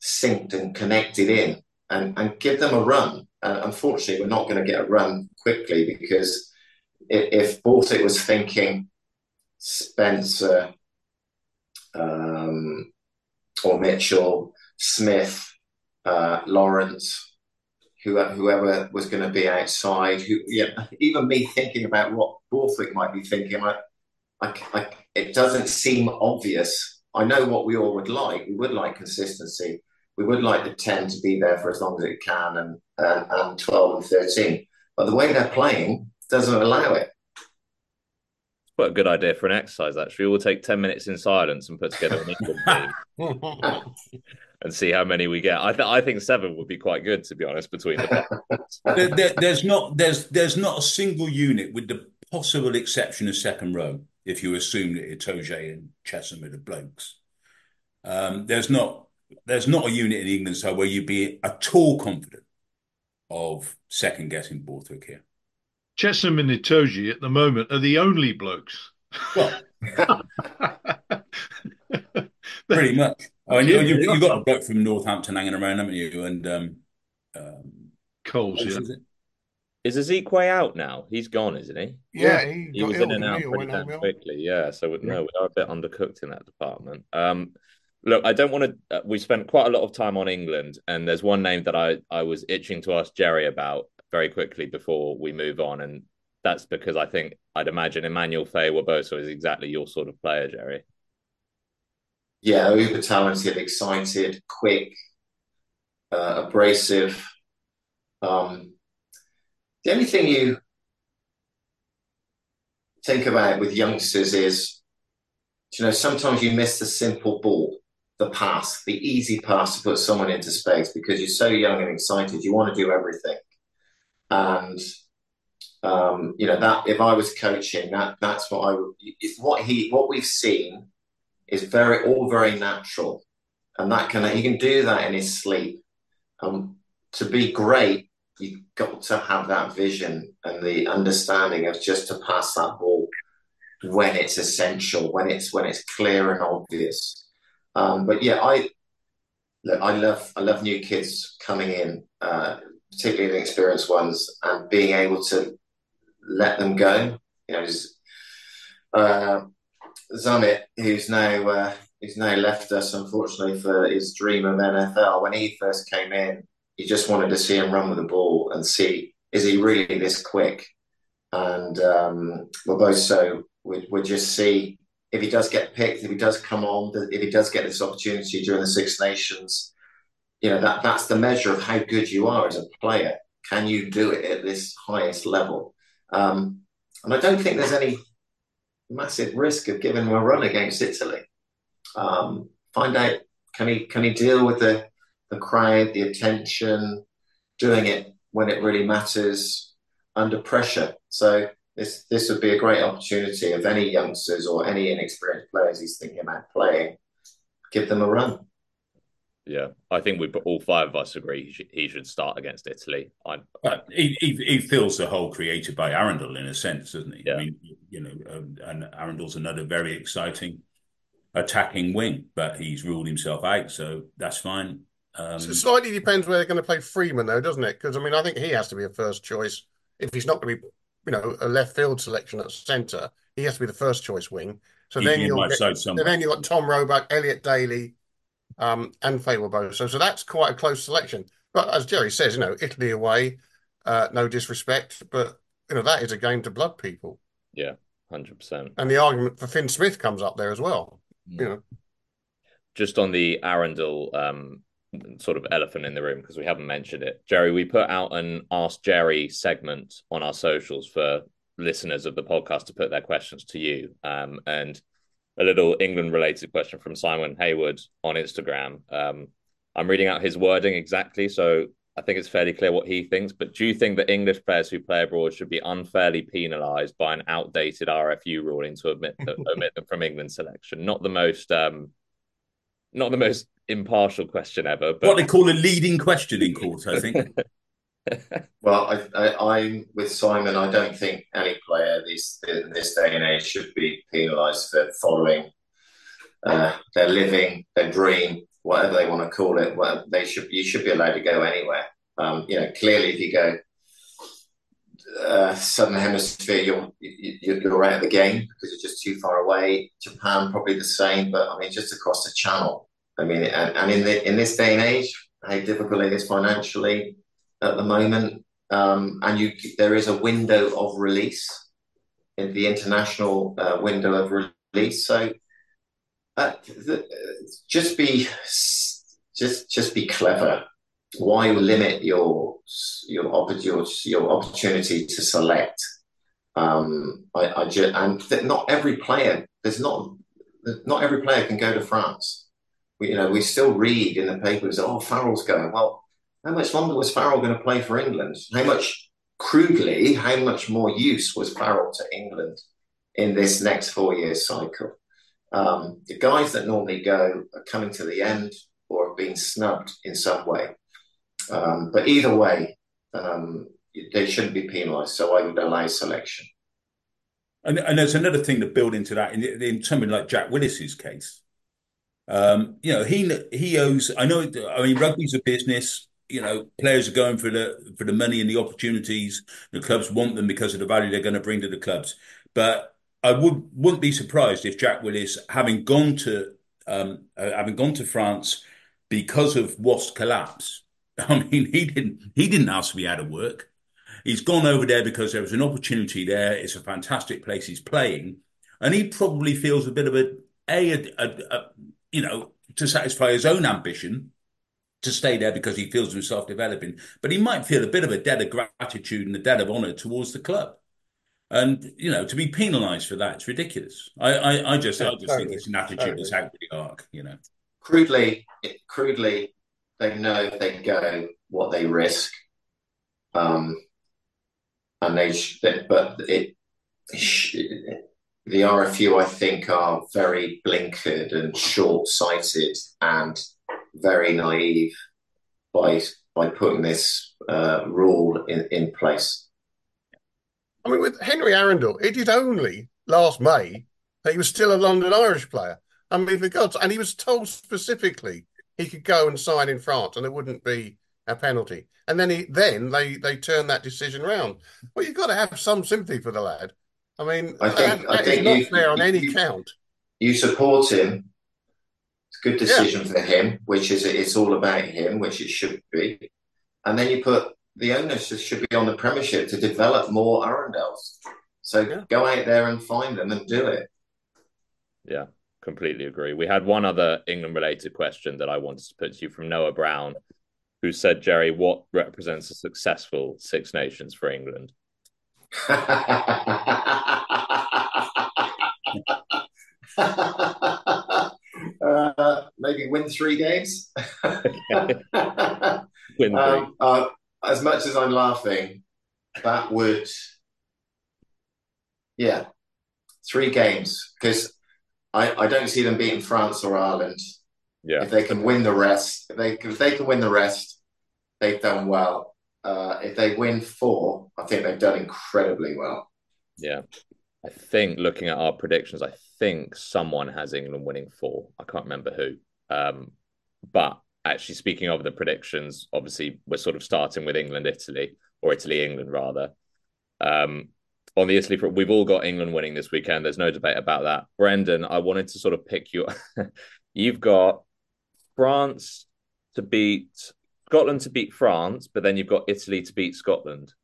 [SPEAKER 2] synced and connected in and, and give them a run uh, unfortunately, we're not going to get a run quickly because if, Borthwick was thinking Spencer um, or Mitchell, Smith, uh, Lawrence, whoever, whoever was going to be outside, who yeah, even me thinking about what Borthwick might be thinking, I, I, I, it doesn't seem obvious. I know what we all would like. We would like consistency we would like the 10 to be there for as long as it can and, and, and 12 and 13. But the way they're playing doesn't allow it.
[SPEAKER 1] It's quite a good idea for an exercise, actually. We'll take 10 minutes in silence and put together an England [laughs] team and see how many we get. I, th- I think seven would be quite good, to be honest, between the [laughs]
[SPEAKER 4] there, there, there's not there's there's not a single unit with the possible exception of second row, if you assume that Itoje and Chessum are the blokes. Um, there's not there's not a unit in England so where you'd be at all confident of second guessing Borthwick here.
[SPEAKER 5] Chessum and Itoje at the moment are the only blokes.
[SPEAKER 4] Well, [laughs] pretty much. I mean, you, have you, got a bloke from Northampton hanging around, haven't you? And um, um,
[SPEAKER 5] Coles, yeah.
[SPEAKER 1] Is Isiekwe out now? He's gone, isn't he?
[SPEAKER 3] Yeah, he,
[SPEAKER 1] he was in and out pretty damn quickly. Yeah, so no, we are a bit undercooked in that department. Um, Look, I don't want to. Uh, we spent quite a lot of time on England, and there's one name that I I was itching to ask Jerry about very quickly before we move on, and that's because I think I'd imagine Emmanuel Feyi-Waboso is exactly your sort of player, Jerry.
[SPEAKER 2] Yeah, uber talented, excited, quick, uh, abrasive. Um, the only thing you think about with youngsters is, you know, sometimes you miss the simple ball the pass, the easy pass to put someone into space because you're so young and excited. You want to do everything. And um, you know that if I was coaching, that that's what I would. What he what we've seen is very all very natural, and that can he can do that in his sleep. Um, to be great, you've got to have that vision and the understanding of just to pass that ball when it's essential, when it's when it's clear and obvious. Um, but yeah, I look, I love I love new kids coming in, uh, particularly the experienced ones, and being able to let them go. You know, uh, Zammit, who's now uh, who's now left us, unfortunately, for his dream of NFL. When he first came in, you just wanted to see him run with the ball and see is he really this quick. And um, we're both so we we just see if he does get picked, if he does come on, if he does get this opportunity during the Six Nations, you know that that's the measure of how good you are as a player. Can you do it at this highest level? Um, and I don't think there's any massive risk of giving him a run against Italy. Um, find out can he can he deal with the the crowd, the attention, doing it when it really matters under pressure. So this this would be a great opportunity if any youngsters or any inexperienced players he's thinking about playing, give them a run.
[SPEAKER 1] Yeah, I think we all five of us agree he should, he should start against Italy. I,
[SPEAKER 4] but he, he, he feels the hole created by Arundel in a sense, doesn't he?
[SPEAKER 1] Yeah.
[SPEAKER 4] I mean, you know, um, and Arundel's another very exciting attacking wing, but he's ruled himself out, so that's fine.
[SPEAKER 3] Um, so slightly depends where they're going to play Freeman, though, doesn't it? Because I mean, I think he has to be a first choice if he's not going to be you know, a left field selection at centre, he has to be the first choice wing. So then you'll get, so then you've got Tom Roebuck, Elliot Daly, um, and Faye So so that's quite a close selection. But as Jerry says, you know, Italy away, uh, no disrespect, but you know that is a game to blood people.
[SPEAKER 1] Yeah, hundred percent.
[SPEAKER 3] And the argument for Finn Smith comes up there as well. Mm. You know,
[SPEAKER 1] just on the Arundel um, sort of elephant in the room because we haven't mentioned it. Jerry, we put out an Ask Jerry segment on our socials for listeners of the podcast to put their questions to you. Um, and a little England related question from Simon Hayward on Instagram. Um, I'm reading out his wording exactly, so I think it's fairly clear what he thinks. But do you think that English players who play abroad should be unfairly penalised by an outdated RFU ruling to omit, [laughs] omit them from England selection? Not the most, um, not the most impartial question ever. But...
[SPEAKER 4] What they call a leading question in court, I think. [laughs]
[SPEAKER 2] well, I, am with Simon. I don't think any player this this day and age should be penalised for following uh, their living, their dream, whatever they want to call it. Well, they should you should be allowed to go anywhere. Um, you know, clearly, if you go uh, southern hemisphere, you're you're out of the game because you're just too far away. Japan probably the same, but I mean, just across the channel. I mean, and, and in the in this day and age, how difficult it is financially at the moment, um, and you there is a window of release in the international uh, window of release. So uh, the, just be just just be clever. Why limit your your your, your opportunity to select? Um, I, I just, and not every player. There's not not every player can go to France. We, you know, we still read in the papers, "Oh, Farrell's going." Well, how much longer was Farrell going to play for England? How much, crudely, how much more use was Farrell to England in this next four year cycle? Um, the guys that normally go are coming to the end or have been snubbed in some way. Um, but either way, um, they shouldn't be penalised. So I would allow selection.
[SPEAKER 4] And, and, there's another thing to build into that in, in something like Jack Willis's case. Um, you know, he he owes. I know. I mean, rugby's a business you know, players are going for the for the money and the opportunities. The clubs want them because of the value they're going to bring to the clubs. But I would wouldn't be surprised if Jack Willis, having gone to um, uh, having gone to France because of Wasp collapse. [laughs] I mean, he didn't he didn't ask to be out of work. He's gone over there because there was an opportunity there. It's a fantastic place he's playing, and he probably feels a bit of a a, a, a, a you know to satisfy his own ambition to stay there because he feels himself developing, but he might feel a bit of a debt of gratitude and a debt of honour towards the club. And you know, to be penalised for that, it's ridiculous. I, I, I just, yeah, I just totally, think it's an attitude totally. that's out of the arc. You know,
[SPEAKER 2] crudely, crudely, they know if they go what they risk, um, and they, but it, the RFU, I think, are very blinkered and short-sighted and very naive by by putting this uh, rule in, in place.
[SPEAKER 3] I mean, with Henry Arundel, it is only last May that he was still a London Irish player. I mean, for God's and he was told specifically he could go and sign in France and it wouldn't be a penalty. And then he then they they turned that decision round. Well, you've got to have some sympathy for the lad. I mean, I think, that, I think not you, fair on any you, count.
[SPEAKER 2] You support him good decision yeah. for him, which is it's all about him, which it should be. And then you put the onus should be on the Premiership to develop more Arundels. So yeah. go out there and find them and do it.
[SPEAKER 1] Yeah, completely agree. We had one other England related question that I wanted to put to you from Noah Brown, who said, Jerry, what represents a successful Six Nations for England? [laughs]
[SPEAKER 2] uh, maybe win three games. [laughs] win
[SPEAKER 1] three. Um,
[SPEAKER 2] uh, as much as I'm laughing, that would, yeah, three games because I, I don't see them beating France or Ireland.
[SPEAKER 1] Yeah,
[SPEAKER 2] if they can win the rest, if they if they can win the rest, they've done well. Uh, if they win four, I think they've done incredibly well.
[SPEAKER 1] Yeah, I think looking at our predictions, I think someone has England winning four. I can't remember who. Um, but actually, speaking of the predictions, obviously we're sort of starting with England, Italy, or Italy, England rather. Um, on the Italy we've all got England winning this weekend. There's no debate about that. Brendan, I wanted to sort of pick you. [laughs] You've got France to beat Scotland to beat France, but then you've got Italy to beat Scotland.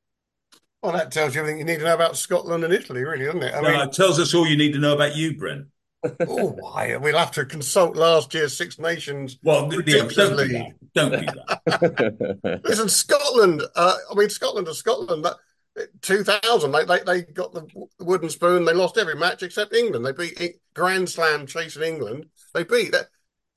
[SPEAKER 3] Well, that tells you everything you need to know about Scotland and Italy, really, doesn't it? I
[SPEAKER 4] no, mean, it tells us all you need to know about you, Brent. [laughs]
[SPEAKER 3] oh, why? We'll have to consult last year's Six Nations.
[SPEAKER 4] Well, don't do that. Don't do that. [laughs]
[SPEAKER 3] Listen, Scotland. Uh, I mean, Scotland to Scotland. That, 2000, they, they, they got the wooden spoon. They lost every match except England. They beat Grand Slam chasing England. They beat that.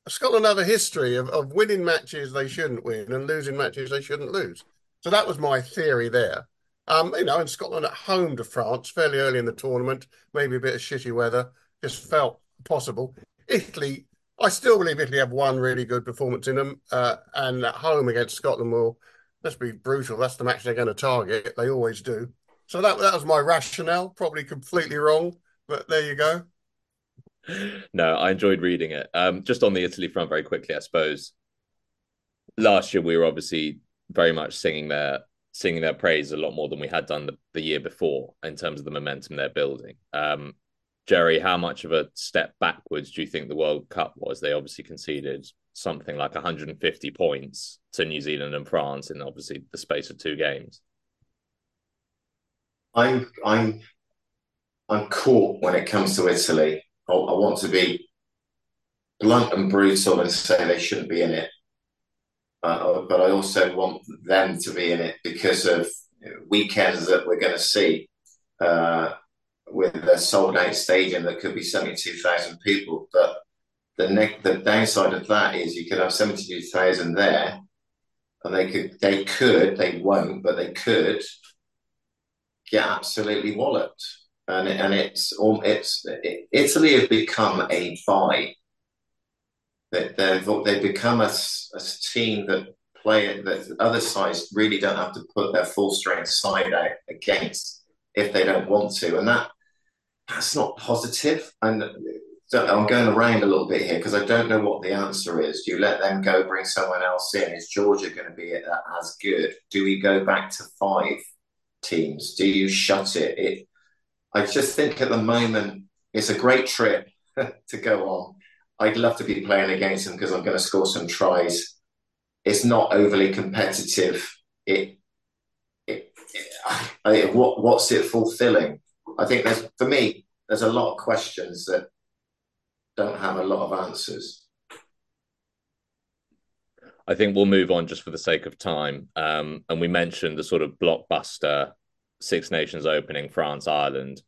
[SPEAKER 3] Scotland have a history of, of winning matches they shouldn't win and losing matches they shouldn't lose. So that was my theory there. Um, you know, in Scotland at home to France fairly early in the tournament, maybe a bit of shitty weather, just felt possible. Italy, I still believe Italy have one really good performance in them, uh, and at home against Scotland will, let's be brutal, that's the match they're going to target. They always do. So that that was my rationale, probably completely wrong, but there you go.
[SPEAKER 1] No, I enjoyed reading it. Um, just on the Italy front, very quickly, I suppose. Last year we were obviously very much singing their singing their praise a lot more than we had done the, the year before in terms of the momentum they're building. Um, Jerry, how much of a step backwards do you think the World Cup was? They obviously conceded something like 150 points to New Zealand and France in obviously the space of two games.
[SPEAKER 2] I'm I'm I'm caught when it comes to Italy. I, I want to be blunt and brutal and say they shouldn't be in it, uh, but I also want them to be in it because of weekends that we're going to see. Uh, with a sold out stadium that could be 72,000 people. But the ne- the downside of that is you could have 72,000 there and they could, they could, they won't, but they could get absolutely walloped. And, it, and it's, it's, it, Italy have become a buy. That they've, they've become a, a team that play it, that other sides really don't have to put their full strength side out against if they don't want to. And that that's not positive. And so I'm going around a little bit here because I don't know what the answer is. Do you let them go, bring someone else in? Is Georgia going to be as good? Do we go back to five teams? Do you shut it? it I just think at the moment it's a great trip [laughs] to go on. I'd love to be playing against them because I'm going to score some tries. It's not overly competitive. It, it, it what what's it fulfilling? I think there's for me there's a lot of questions that don't have a lot of answers.
[SPEAKER 1] I think we'll move on just for the sake of time. Um, and we mentioned the sort of blockbuster Six Nations opening, France, Ireland.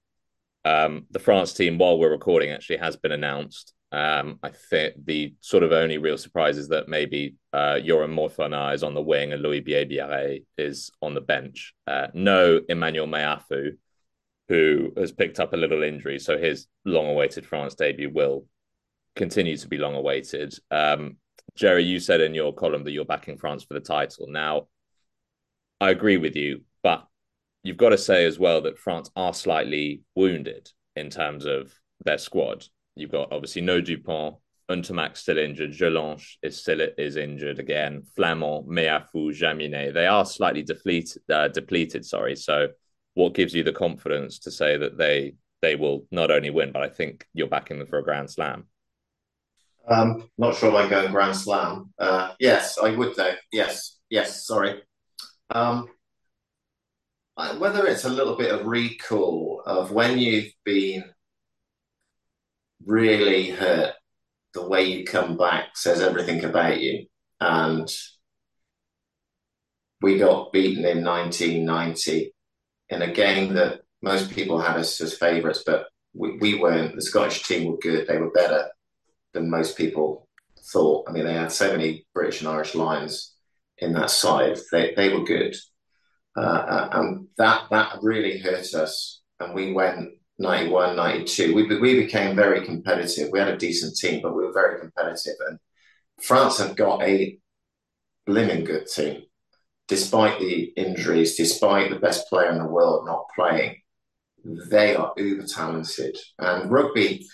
[SPEAKER 1] Um, the France team, while we're recording, actually has been announced. Um, I think the sort of only real surprise is that maybe uh, Yoram Moefana is on the wing and Louis Bielle-Biarrey is on the bench. Uh, no Emmanuel Meafou, who has picked up a little injury, so his long-awaited France debut will continue to be long-awaited. Um, Jerry, you said in your column that you're backing France for the title. Now, I agree with you, but you've got to say as well that France are slightly wounded in terms of their squad. You've got obviously no Dupont, Ntamack still injured, Jelonch is still is injured again, Flament, Meafou, Jaminet. They are slightly depleted, uh, depleted. Sorry, so what gives you the confidence to say that they they will not only win, but I think you're backing them for a Grand Slam?
[SPEAKER 2] Um, not sure I go Grand Slam. Uh, yes, I would though. Yes, yes. Sorry. Um, whether it's a little bit of recall of when you've been really hurt, the way you come back says everything about you. And we got beaten in 1990 in a game that most people had us as favourites, but we, we weren't. The Scottish team were good. They were better than most people thought. I mean, they had so many British and Irish Lions in that side. They, they were good. Uh, uh and that, that really hurt us. And we went 91, 92. We, we became very competitive. We had a decent team, but we were very competitive. And France have got a blimmin' good team despite the injuries, despite the best player in the world not playing, they are uber talented. And rugby,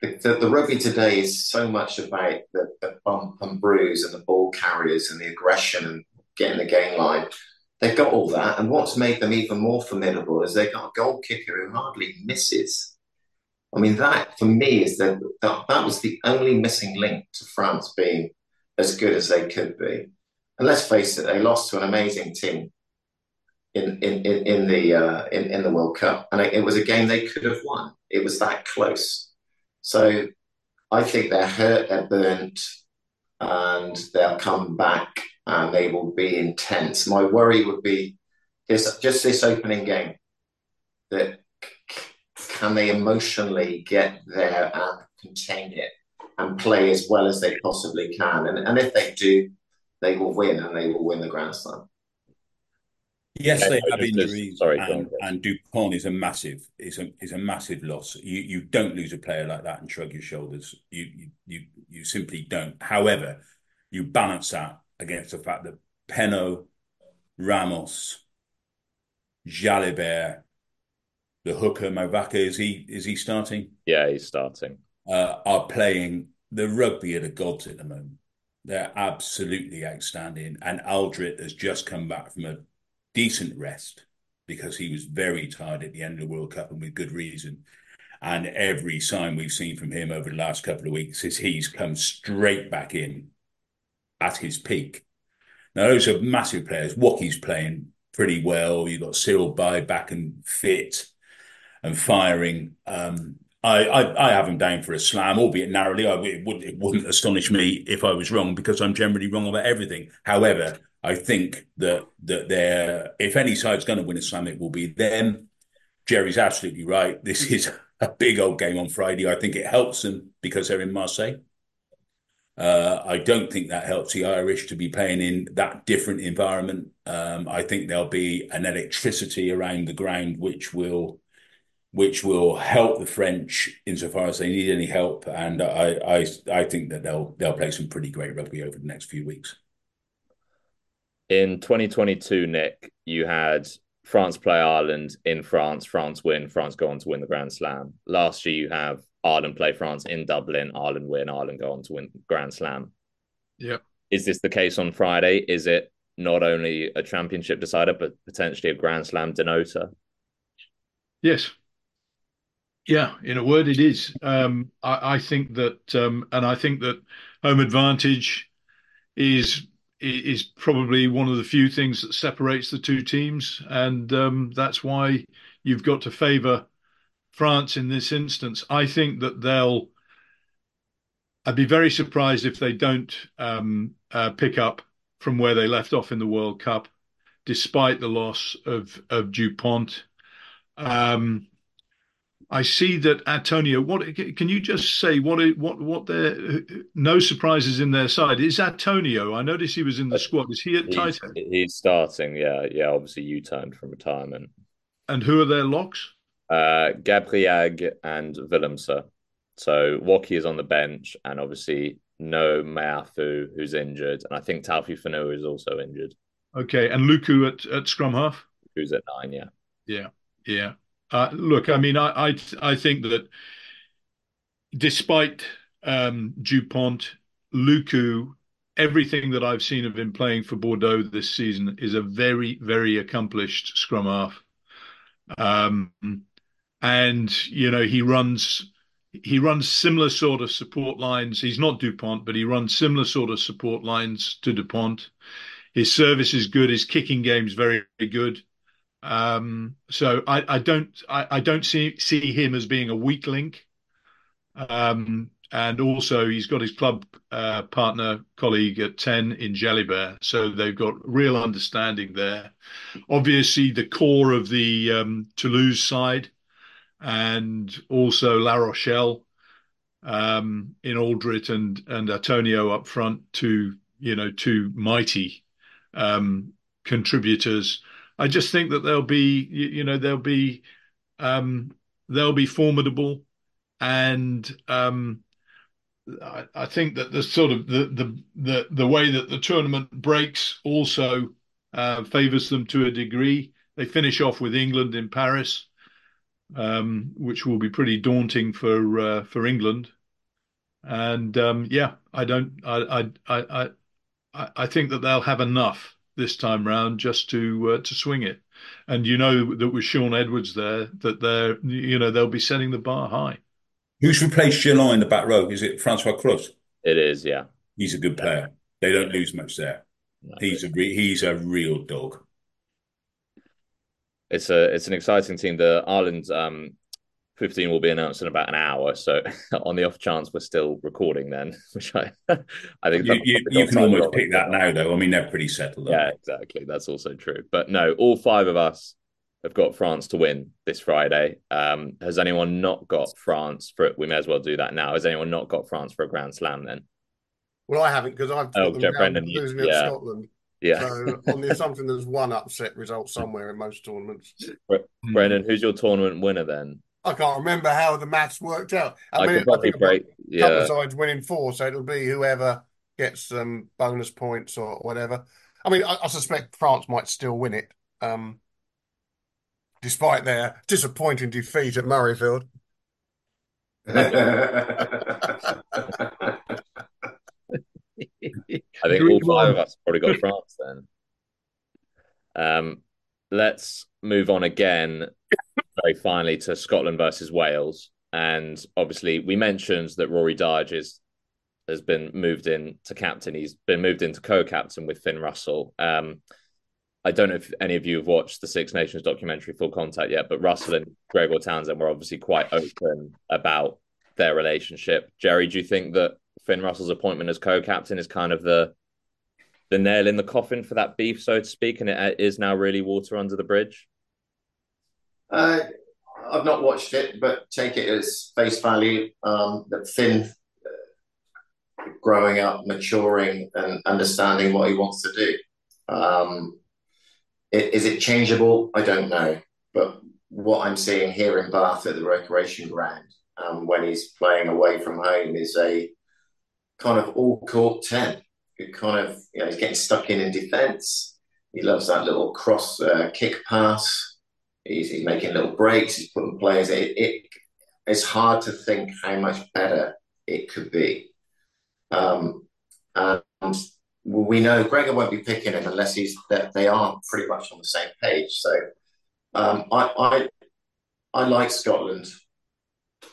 [SPEAKER 2] the, the, rugby today is so much about the, the, bump and bruise and the ball carriers and the aggression and getting the game line. They've got all that, and what's made them even more formidable is they've got a goal kicker who hardly misses. I mean, that for me is the, that that was the only missing link to France being as good as they could be. And let's face it, they lost to an amazing team in in in, in the uh, in in the World Cup, and it, it was a game they could have won. It was that close. So I think they're hurt, they're burnt, and they'll come back and they will be intense. My worry would be this just this opening game that can they emotionally get there and contain it and play as well as they possibly can? And, and if they do, they will win and they will win the Grand Slam.
[SPEAKER 4] Yes, they have injuries. Sorry, and, and, Dupont is a massive is a is a massive loss. You you don't lose a player like that and shrug your shoulders. You you you, you simply don't. However, you balance that against the fact that Penaud, Ramos, Jalibert, the hooker Mauvaka is he is he starting?
[SPEAKER 1] Yeah, he's starting.
[SPEAKER 4] Uh, are playing the rugby of the gods at the moment. They're absolutely outstanding. And Alldritt has just come back from a decent rest because he was very tired at the end of the World Cup and with good reason. And every sign we've seen from him over the last couple of weeks is he's come straight back in at his peak. Now, those are massive players. Woki's playing pretty well. You've got Cyril Baille back and fit and firing. Um, I, I, I have him down for a slam, albeit narrowly. I, it, would, it wouldn't astonish me if I was wrong because I'm generally wrong about everything. However, I think that that they're if any side's going to win a slam, it will be them. Jerry's absolutely right. This is a big old game on Friday. I think it helps them because they're in Marseille. Uh, I don't think that helps the Irish to be playing in that different environment. Um, I think there'll be an electricity around the ground which will which will help the French insofar as they need any help. And I I, I think that they'll they'll play some pretty great rugby over the next few weeks.
[SPEAKER 1] In 2022, Nick, you had France play Ireland in France, France win, France go on to win the Grand Slam. Last year, you have Ireland play France in Dublin, Ireland win, Ireland go on to win Grand Slam.
[SPEAKER 5] Yep.
[SPEAKER 1] Is this the case on Friday? Is it not only a championship decider, but potentially a Grand Slam denoter?
[SPEAKER 5] Yes. Yeah, in a word, it is. Um, I, I, think that, um, and I think that home advantage is is probably one of the few things that separates the two teams, and um, that's why you've got to favour France in this instance. I think that they'll. I'd be very surprised if they don't um, uh, pick up from where they left off in the World Cup, despite the loss of of Dupont. Um, I see that Atonio. What can you just say? What what what? Their no surprises in their side. Is Atonio? I noticed he was in the squad. Is he at
[SPEAKER 1] he's, He's starting. Yeah, yeah. Obviously, you turned from retirement.
[SPEAKER 5] And who are their locks?
[SPEAKER 1] Uh, Gabrillagues and Willemse. So Woki is on the bench, and obviously no Meafou, who's injured, and I think Taofifenua is also injured.
[SPEAKER 5] Okay, and Lucu at at scrum half.
[SPEAKER 1] Who's at nine? Yeah.
[SPEAKER 5] Yeah. Yeah. Uh, look, I mean, I, I, I think that despite um, Dupont, Lucu, everything that I've seen of him playing for Bordeaux this season is a very, very accomplished scrum half. Um, and you know, he runs he runs similar sort of support lines. He's not Dupont, but he runs similar sort of support lines to Dupont. His service is good. His kicking game is very, very good. Um, so I, I don't I, I, don't see see him as being a weak link. Um, and also he's got his club uh, partner colleague at 10 in Jalibert. So they've got real understanding there. Obviously the core of the um, Toulouse side and also La Rochelle um, in Alldritt and and Atonio up front, two you know two mighty um, contributors. I just think that they'll be, you, know, they'll be, um, they'll be formidable, and um, I, I, think that the sort of the the the the way that the tournament breaks also uh, favours them to a degree. They finish off with England in Paris, um, which will be pretty daunting for uh, for England. And um, yeah, I don't, I, I, I, I, I think that they'll have enough this time round just to uh, to swing it. And you know that with Shaun Edwards there, that they're you know they'll be setting the bar high.
[SPEAKER 4] Who's replaced Jelonch in the back row? Is it François Cros?
[SPEAKER 1] It is, yeah.
[SPEAKER 4] He's a good player. They don't lose much there. He's a re- he's a real dog.
[SPEAKER 1] It's a it's an exciting team. The Ireland um, 15 will be announced in about an hour. So [laughs] on the off chance we're still recording then, [laughs] which I I think
[SPEAKER 4] you, you, you can almost pick that now though. I mean they're pretty settled.
[SPEAKER 1] Yeah, exactly. That's also true. But no, all five of us have got France to win this Friday. Um, has anyone not got France for we may as well do that now. Has anyone not got France for a grand slam then?
[SPEAKER 3] Well, I haven't because I've got
[SPEAKER 1] oh,
[SPEAKER 3] them
[SPEAKER 1] Brendan,
[SPEAKER 3] losing
[SPEAKER 1] yeah.
[SPEAKER 3] at Scotland.
[SPEAKER 1] Yeah.
[SPEAKER 3] So on the assumption there's one upset result somewhere in most tournaments.
[SPEAKER 1] Brendan, who's your tournament winner then?
[SPEAKER 3] I can't remember how the maths worked out. I,
[SPEAKER 1] I
[SPEAKER 3] mean,
[SPEAKER 1] could probably
[SPEAKER 3] I think a
[SPEAKER 1] break.
[SPEAKER 3] couple
[SPEAKER 1] Yeah,
[SPEAKER 3] of sides winning four, so it'll be whoever gets some bonus points or whatever. I mean, I, I suspect France might still win it, um, despite their disappointing defeat at Murrayfield. [laughs]
[SPEAKER 1] I think all five of us probably got [laughs] France then. Um, let's move on again, very finally, to Scotland versus Wales. And obviously, we mentioned that Rory Darge is, has been moved in to captain. He's been moved into co-captain with Finn Russell. Um, I don't know if any of you have watched the Six Nations documentary Full Contact yet, but Russell and Gregor Townsend were obviously quite open about their relationship. Jerry, do you think that Finn Russell's appointment as co-captain is kind of the the nail in the coffin for that beef, so to speak, and it is now really water under the bridge?
[SPEAKER 2] Uh, I've not watched it, but take it as face value um, that Finn, uh, growing up, maturing, and understanding what he wants to do. Um, it, is it changeable? I don't know. But what I'm seeing here in Bath at the recreation ground um, when he's playing away from home is a kind of all court 10 who kind of, you know, he's getting stuck in in defence. He loves that little cross uh, kick pass. He's, he's, making little breaks. He's putting players. It, it, it's hard to think how much better it could be. Um, and we know Gregor won't be picking him unless he's that they are pretty much on the same page. So um, I, I I like Scotland.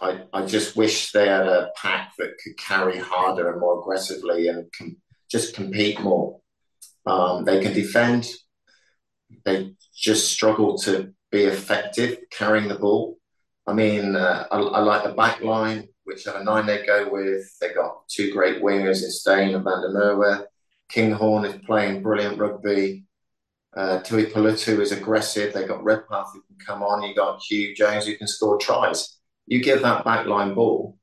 [SPEAKER 2] I, I just wish they had a pack that could carry harder and more aggressively and com- just compete more. Um, they can defend. They just struggle to be effective carrying the ball. I mean, uh, I, I, like the back line, whichever nine they go with. They got two great wingers in Steyn and Van der Merwe. Kinghorn is playing brilliant rugby. Uh, Tuipulotu is aggressive. They got Redpath who can come on. You got Huw Jones who can score tries. You give that backline ball,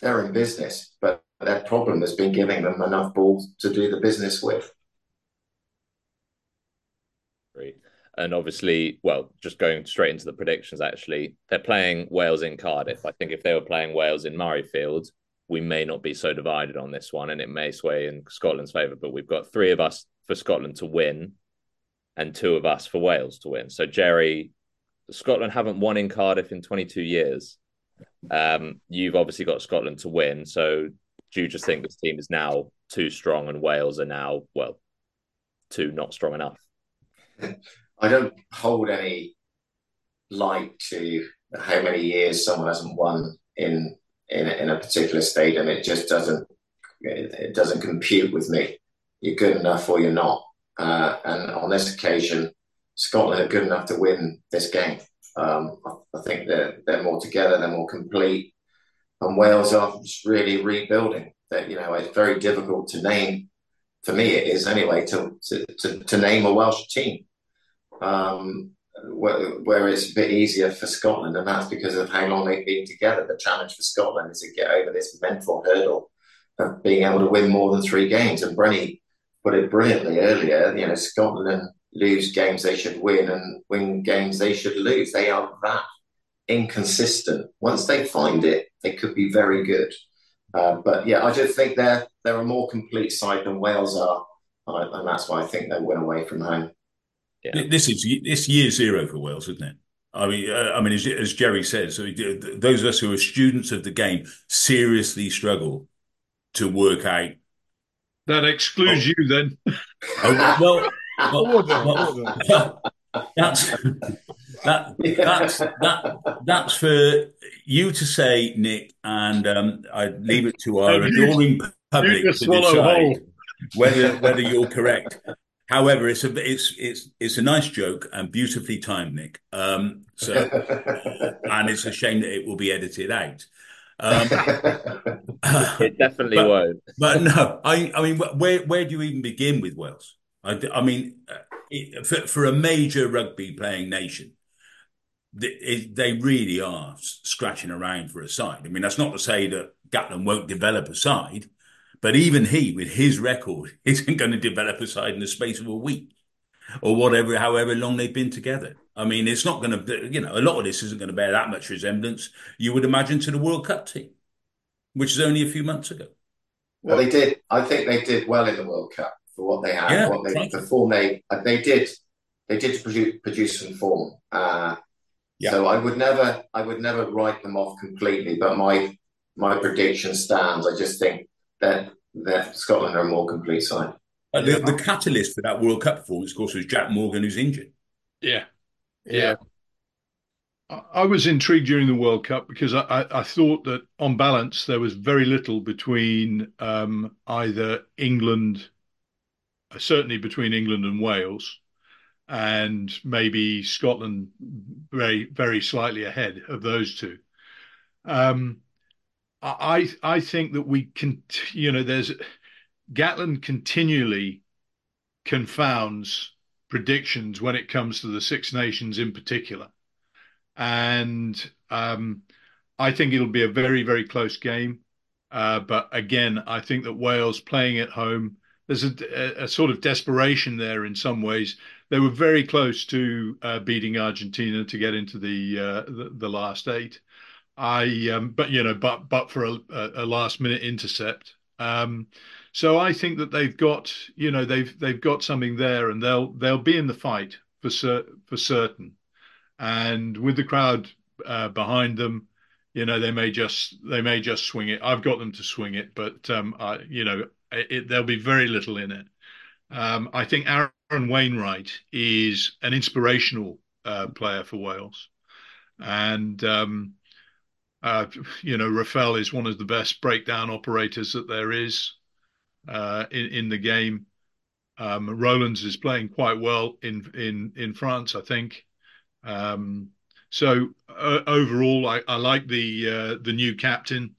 [SPEAKER 2] they're in business. But their problem has been giving them enough balls to do the business with.
[SPEAKER 1] Great. And obviously, well, just going straight into the predictions, actually, they're playing Wales in Cardiff. I think if they were playing Wales in Murrayfield, we may not be so divided on this one and it may sway in Scotland's favour. But we've got three of us for Scotland to win and two of us for Wales to win. So, Jerry, Scotland haven't won in Cardiff in 22 years. Um, you've obviously got Scotland to win. So, do you just think this team is now too strong and Wales are now, well, too not strong enough?
[SPEAKER 2] I don't hold any light to how many years someone hasn't won in in, in a particular stadium. It just doesn't it, doesn't compute with me. You're good enough or you're not. Uh, and on this occasion, Scotland are good enough to win this game. Um, I, think they're they're more together, they're more complete, and Wales are just really rebuilding. That you know, it's very difficult to name. For me, it is anyway to to, to, to name a Welsh team. Um, where, where, it's a bit easier for Scotland, and that's because of how long they've been together. The challenge for Scotland is to get over this mental hurdle of being able to win more than three games. And Brenny put it brilliantly earlier. You know, Scotland lose games they should win and win games they should lose. They are that inconsistent. Once they find it, they could be very good. Uh, but yeah, I just think they're they're a more complete side than Wales are, uh, and that's why I think they win away from home.
[SPEAKER 4] Yeah. This is this year zero for Wales, isn't it? I mean, uh, I mean, as, as Jerry says, those of us who are students of the game seriously struggle to work out.
[SPEAKER 5] That excludes oh. you, then.
[SPEAKER 4] oh, well,
[SPEAKER 3] order, order. [laughs]
[SPEAKER 4] That's that, that's that that's for you to say, Nick, and um, I leave it to our adoring public to decide
[SPEAKER 5] whole.
[SPEAKER 4] whether whether you're correct. However, it's a it's it's it's a nice joke and beautifully timed, Nick. Um, so, and it's a shame that it will be edited out. Um,
[SPEAKER 1] It definitely
[SPEAKER 4] But-
[SPEAKER 1] won't.
[SPEAKER 4] but no, I, I mean, where where do you even begin with Wales? I, I mean, for, for a major rugby playing nation, they, they really are scratching around for a side. I mean, that's not to say that Gatland won't develop a side, but even he, with his record, [laughs] isn't going to develop a side in the space of a week or whatever, however long they've been together. I mean, it's not going to, you know, a lot of this isn't going to bear that much resemblance, you would imagine, to the World Cup team, which is only a few months ago.
[SPEAKER 2] Well, they did. I think they did well in the World Cup for what they had.
[SPEAKER 4] Yeah,
[SPEAKER 2] what they,
[SPEAKER 4] thank
[SPEAKER 2] the form they uh, they did. They did produce, produce some form. Uh,
[SPEAKER 4] Yeah.
[SPEAKER 2] So I would never, I would never write them off completely. But my my prediction stands. I just think that that Scotland are a more complete side.
[SPEAKER 4] Uh, the, the catalyst for that World Cup performance, of course, was Jac Morgan, who's injured.
[SPEAKER 5] Yeah.
[SPEAKER 3] Yeah.
[SPEAKER 5] I I was intrigued during the World Cup because I, I, I thought that on balance there was very little between um, either England, certainly between England and Wales, and maybe Scotland very very slightly ahead of those two. Um, I I think that we can you know there's Gatland continually confounds predictions when it comes to the Six Nations in particular and um, I think it'll be a very, very close game. Uh, but again, I think that Wales playing at home, there's a, a, sort of desperation there in some ways. They were very close to uh, beating Argentina to get into the uh, the, the last eight. I, um, but you know, but but for a, a last minute intercept. Um, so I think that they've got, you know, they've they've got something there, and they'll they'll be in the fight for cer- for certain and with the crowd uh, behind them, you know they may just they may just swing it. I've got them to swing it, but um, I, you know it, there'll be very little in it. Um, I think Aaron Wainwright is an inspirational uh, player for Wales, and um, uh, you know Reffell is one of the best breakdown operators that there is uh, in in the game. Um, Rowlands is playing quite well in in in France, I think. Um, so uh, overall, I, I like the uh, the new captain,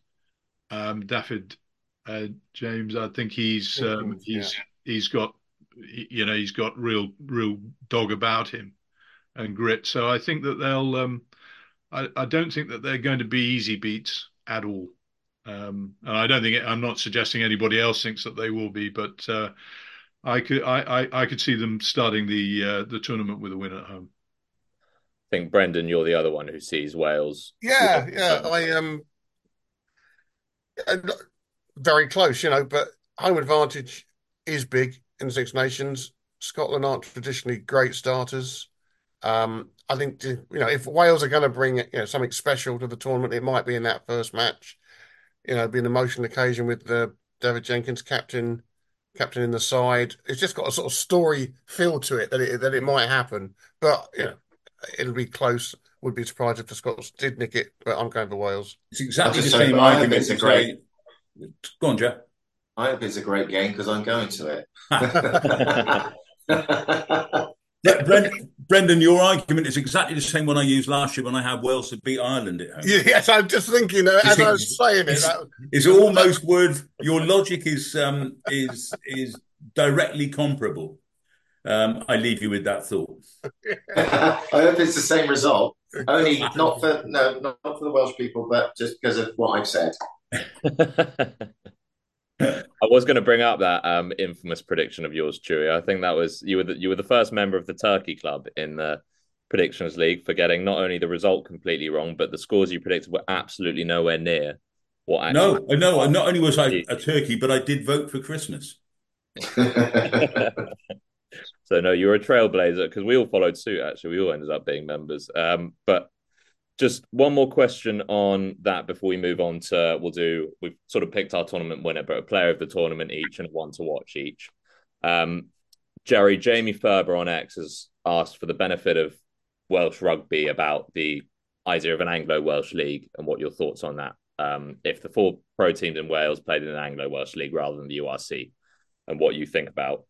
[SPEAKER 5] um, David uh, James. I think he's um, he's he's got you know he's got real real dog about him and grit. So I think that they'll. Um, I, I don't think that they're going to be easy beats at all. Um, and I don't think I'm not suggesting anybody else thinks that they will be, but uh, I could I, I, I could see them starting the uh, the tournament with a win at home.
[SPEAKER 1] I think Brendan, you're the other one who sees Wales.
[SPEAKER 3] Yeah, yeah. I um, very close, you know, but home advantage is big in Six Nations. Scotland aren't traditionally great starters. Um, I think you know if Wales are going to bring you know something special to the tournament, it might be in that first match. You know, be an emotional occasion with the David Jenkins captain, captain in the side. It's just got a sort of story feel to it that it that it might happen, but you know, it'll be close. Would be surprised if the Scots did nick it, but I'm going for Wales.
[SPEAKER 4] It's exactly the
[SPEAKER 2] I'll just say,
[SPEAKER 4] same
[SPEAKER 2] but I hope
[SPEAKER 4] argument.
[SPEAKER 2] it's a great-
[SPEAKER 4] say- Go on, Joe.
[SPEAKER 2] I hope it's a great game because I'm going to it. [laughs]
[SPEAKER 4] Bre- Bren- Brendan, your argument is exactly the same one I used last year when I had Wales to beat Ireland at home. [laughs]
[SPEAKER 3] Yes, I'm just thinking uh, as I was saying it.
[SPEAKER 4] It's,
[SPEAKER 3] That,
[SPEAKER 4] it's almost word. Your logic is um, is is directly comparable. Um, I leave you with that thought. [laughs]
[SPEAKER 2] I hope it's the same result. Only not for no, not for the Welsh people, but just because of what I've said.
[SPEAKER 1] I was going to bring up that um, infamous prediction of yours, Chewy. I think that was you were the, you were the first member of the Turkey Club in the predictions league for getting not only the result completely wrong, but the scores you predicted were absolutely nowhere near what actually.
[SPEAKER 4] No, no. Not only was I a turkey, but I did vote for Christmas. [laughs] [laughs]
[SPEAKER 1] so no, you're a trailblazer because we all followed suit. Actually, we all ended up being members. Um, but just one more question on that before we move on to we'll do. We've sort of picked our tournament winner, but a player of the tournament each and one to watch each. Um, Jerry, Jamie Ferber on X has asked for the benefit of Welsh rugby about the idea of an Anglo Welsh league and what your thoughts on that. Um, if the four pro teams in Wales played in an Anglo Welsh league rather than the URC, and what you think about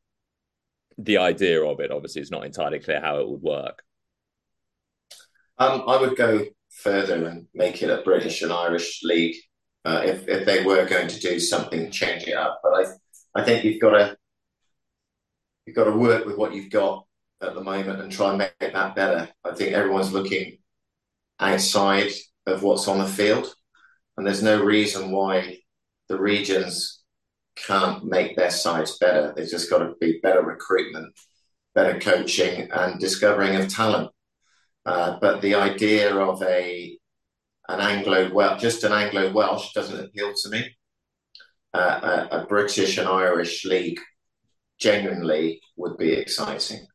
[SPEAKER 1] the idea of it. Obviously, it's not entirely clear how it would work.
[SPEAKER 2] Um, I would go further and make it a British and Irish league uh, if if they were going to do something, change it up. But I I think you've got to you've got to work with what you've got at the moment and try and make that better. I think everyone's looking outside of what's on the field, and there's no reason why the regions can't make their sides better. There's just got to be better recruitment, better coaching, and discovering of talent. Uh, but the idea of a an Anglo Welsh, just an Anglo Welsh, doesn't appeal to me. Uh, a, a, British and Irish league genuinely would be exciting.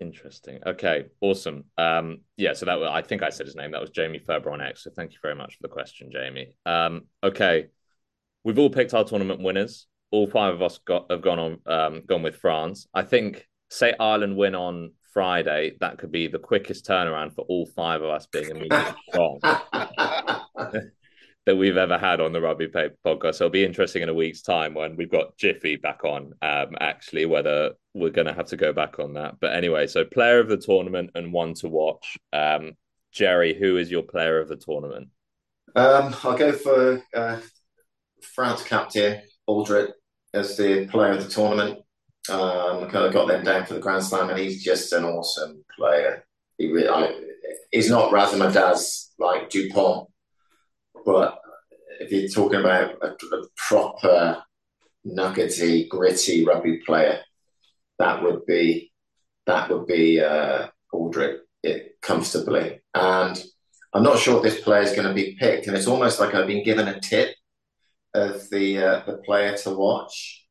[SPEAKER 1] Interesting. Okay, awesome. Um, yeah, so that was, I think I said his name. That was Jamie Ferber on X. So thank you very much for the question, Jamie. Um, okay, we've all picked our tournament winners. All five of us got have gone on um, gone with France. I think say Ireland win on Friday, that could be the quickest turnaround for all five of us being immediately wrong [laughs] that we've ever had on the Rugby Paper podcast. So it'll be interesting in a week's time when we've got Jiffy back on, um, actually, whether we're going to have to go back on that. But anyway, so player of the tournament and one to watch. Um, Jerry, who is your player of the tournament?
[SPEAKER 2] Um, I'll go for uh, France captain Alldritt as the player of the tournament. Um, kind of got them down for the Grand Slam, and he's just an awesome player. He really, I, he's not Razzmatazz like Dupont, but if you're talking about a, a proper nuggety, gritty rugby player, that would be that would be uh, Alldritt it comfortably. And I'm not sure this player is going to be picked, and it's almost like I've been given a tip of the uh, the player to watch,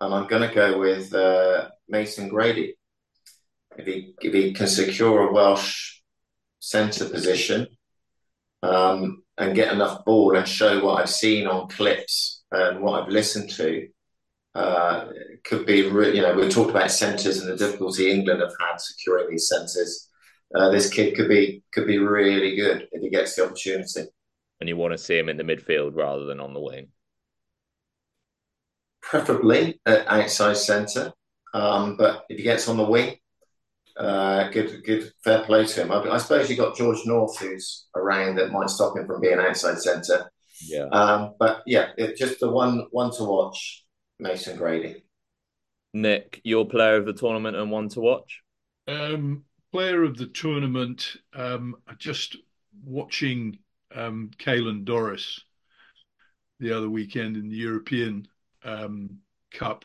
[SPEAKER 2] and I'm going to go with uh, Mason Grady. If he if he can secure a Welsh centre position um, and get enough ball and show what I've seen on clips and what I've listened to, uh, could be re- you know we talked about centres and the difficulty England have had securing these centres. Uh, this kid could be could be really good if he gets the opportunity.
[SPEAKER 1] And you want to see him in the midfield rather than on the wing
[SPEAKER 2] preferably at outside centre. Um, but if he gets on the wing, uh, good, good, fair play to him. I, I, suppose you got George North who's around that might stop him from being outside centre.
[SPEAKER 1] Yeah.
[SPEAKER 2] Um, but yeah, it, just the one, one to watch, Mason Grady.
[SPEAKER 1] Nick, your player of the tournament and one to watch.
[SPEAKER 5] Um, player of the tournament. Um, just watching um, Caelan Doris the other weekend in the European um, Cup,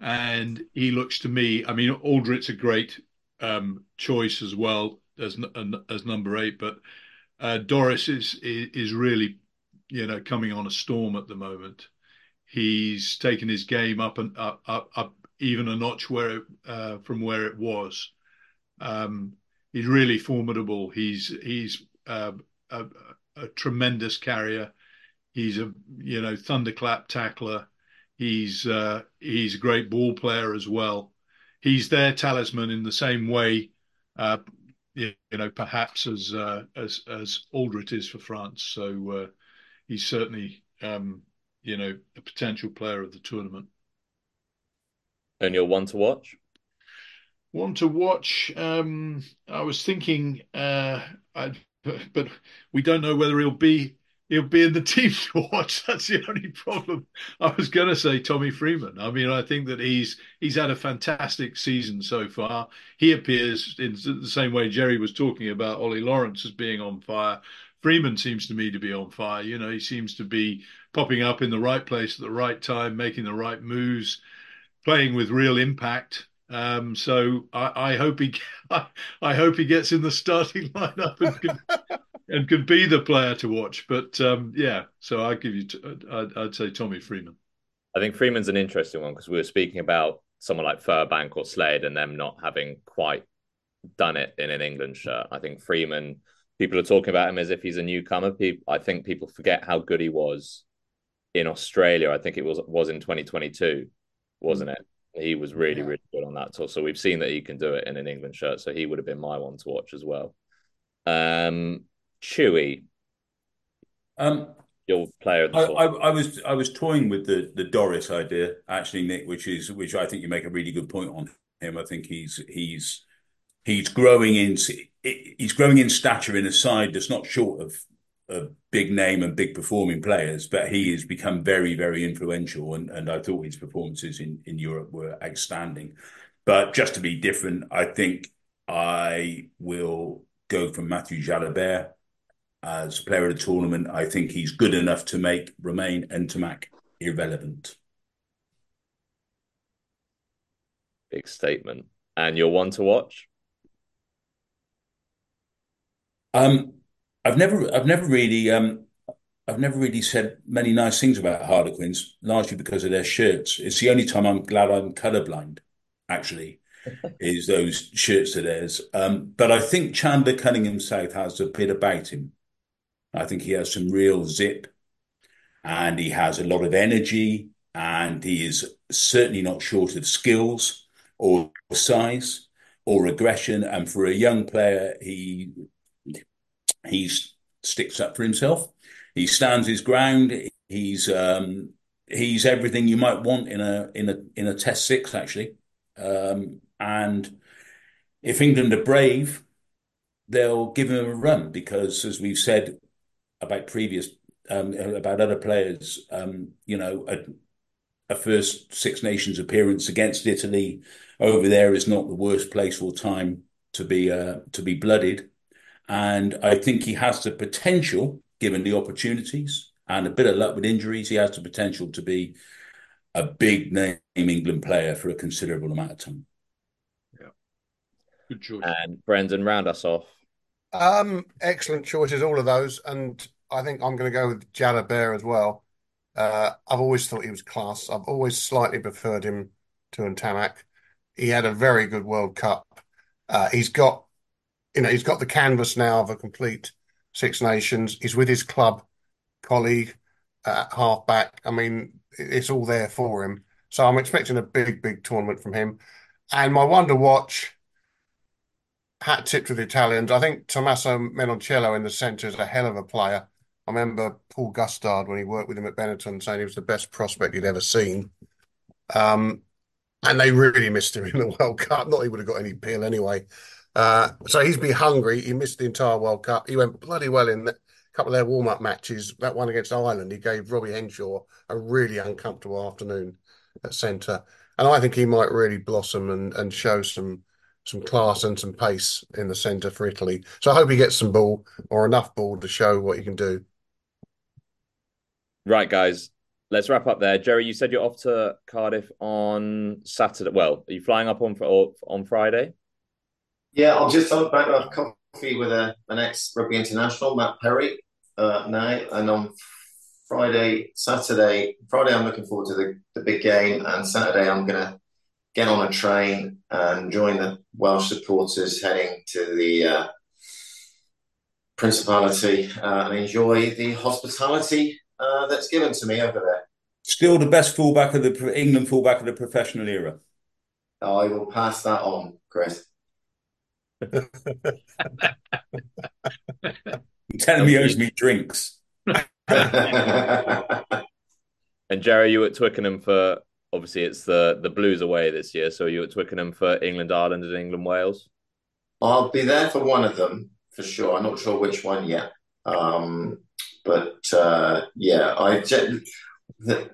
[SPEAKER 5] and he looks to me. I mean, Alldritt's a great um, choice as well as as number eight, but uh, Doris is is really, you know, coming on a storm at the moment. He's taken his game up and up, up, up even a notch where it, uh, from where it was. Um, he's really formidable. He's he's uh, a, a, tremendous carrier. He's a you know thunderclap tackler. He's uh, he's a great ball player as well. He's their talisman in the same way, uh, you, know, perhaps as uh, as as Alldritt is for France. So uh, he's certainly um, you know a potential player of the tournament.
[SPEAKER 1] And you're one to watch.
[SPEAKER 5] One to watch. Um, I was thinking, uh, I, but we don't know whether he'll be he'll be in the [laughs] team to watch. That's the only problem. I was going to say Tommy Freeman. I mean, I think that he's he's had a fantastic season so far. He appears in the same way Jerry was talking about Ollie Lawrence as being on fire. Freeman seems to me to be on fire. You know, he seems to be popping up in the right place at the right time, making the right moves, playing with real impact. Um, so I, I hope he, [laughs] I, I, hope he gets in the starting [laughs] lineup and can, and could be the player to watch. But um, yeah, so I'd give you, t- I'd, I'd say Tommy Freeman.
[SPEAKER 1] I think Freeman's an interesting one because we were speaking about someone like Furbank or Slade and them not having quite done it in an England shirt. I think Freeman, people are talking about him as if he's a newcomer. People, I think people forget how good he was in Australia. I think it was was in 2022 wasn't it? He was really, yeah. really good on that tour. So we've seen that he can do it in an England shirt. So he would have been my one to watch as well. Um, Chewy.
[SPEAKER 4] Um,
[SPEAKER 1] your player.
[SPEAKER 4] I, I, I, was I was toying with the the Doris idea actually, Nick, which is which I think you make a really good point on him. I think he's he's he's growing in he's growing in stature in a side that's not short of a big name and big performing players, but he has become very, very influential. And, and I thought his performances in, in Europe were outstanding. But just to be different, I think I will go for Matthew Jalibert as a player of the tournament. I think he's good enough to make Romain Ntamack irrelevant.
[SPEAKER 1] Big statement. And you're one to watch?
[SPEAKER 4] Um, I've never, I've never really, um, I've never really said many nice things about Harlequins, largely because of their shirts. It's the only time I'm glad I'm colorblind, actually, [laughs] is those shirts of theirs. Um, but I think Chandler Cunningham South has a bit about him. I think he has some real zip, and he has a lot of energy, and he is certainly not short of skills or size or aggression. And for a young player, he he sticks up for himself. He stands his ground. He's um, he's everything you might want in a in a in a Test six actually. Um, and if England are brave, they'll give him a run because, as we've said about previous um, about other players, um, you know, a, a first Six Nations appearance against Italy over there is not the worst place or time to be uh, to be blooded. And I think he has the potential, given the opportunities and a bit of luck with injuries, he has the potential to be a big name England player for a considerable amount of time.
[SPEAKER 5] Yeah. Good choice.
[SPEAKER 1] And Brendan, round us off.
[SPEAKER 3] Um, excellent choices, all of those. And I think I'm going to go with Jalibert as well. Uh, I've always thought he was class. I've always slightly preferred him to Ntamack. He had a very good World Cup. Uh, he's got you know, he's got the canvas now of a complete Six Nations. He's with his club colleague at halfback. I mean, it's all there for him. So I'm expecting a big, big tournament from him. And my wonder watch, hat tip to the Italians. I think Tommaso Menoncello in the centre is a hell of a player. I remember Paul Gustard when he worked with him at Benetton saying he was the best prospect he'd ever seen. Um, and they really missed him [laughs] in the World Cup. Not he would have got any peel anyway. Uh, so he's been hungry. He missed the entire World Cup. He went bloody well in a couple of their warm up matches. That one against Ireland, he gave Robbie Henshaw a really uncomfortable afternoon at centre. And I think he might really blossom and, and show some some class and some pace in the centre for Italy. So I hope he gets some ball or enough ball to show what he can do.
[SPEAKER 1] Right, guys. Let's wrap up there. Jerry, you said you're off to Cardiff on Saturday. Well, are you flying up on on Friday?
[SPEAKER 2] Yeah, I'm just on back of coffee with a, an ex rugby international, Matt Perry, uh, now, and on Friday, Saturday, Friday, I'm looking forward to the, the big game, and Saturday, I'm going to get on a train and join the Welsh supporters heading to the uh, Principality uh, and enjoy the hospitality uh, that's given to me over there.
[SPEAKER 4] Still the best fullback of the England fullback of the professional era.
[SPEAKER 2] I will pass that on, Chris. [laughs]
[SPEAKER 4] telling me he owes me drinks. [laughs]
[SPEAKER 1] and Jerry, you at Twickenham for obviously it's the the Blues away this year. So you at Twickenham for England, Ireland, and England, Wales.
[SPEAKER 2] I'll be there for one of them for sure. I'm not sure which one yet, um, but uh, yeah, I. The,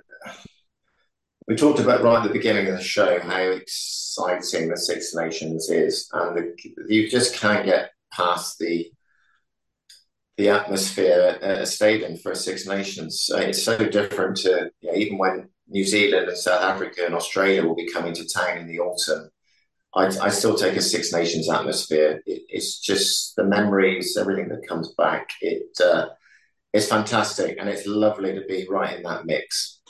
[SPEAKER 2] we talked about right at the beginning of the show how exciting the Six Nations is, and the, you just can't get past the the atmosphere at a stadium for a Six Nations. It's so different to you know, even when New Zealand and South Africa and Australia will be coming to town in the autumn. I, I still take a Six Nations atmosphere. It, it's just the memories, everything that comes back. It uh, it's fantastic, and it's lovely to be right in that mix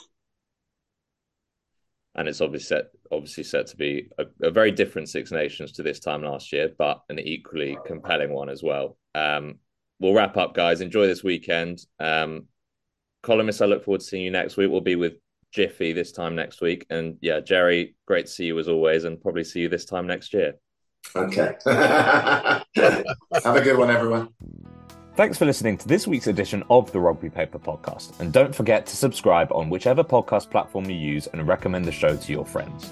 [SPEAKER 1] and it's obviously set obviously set to be a, a, very different Six Nations to this time last year, but an equally compelling one as well. Um, we'll wrap up, guys. Enjoy this weekend. Um, columnists, I look forward to seeing you next week. We'll be with jiffy this time next week. And yeah, Jerry, great to see you as always, and probably see you this time next year.
[SPEAKER 2] Okay. [laughs] Have a good one, everyone.
[SPEAKER 1] Thanks for listening to this week's edition of the Rugby Paper Podcast. And don't forget to subscribe on whichever podcast platform you use and recommend the show to your friends.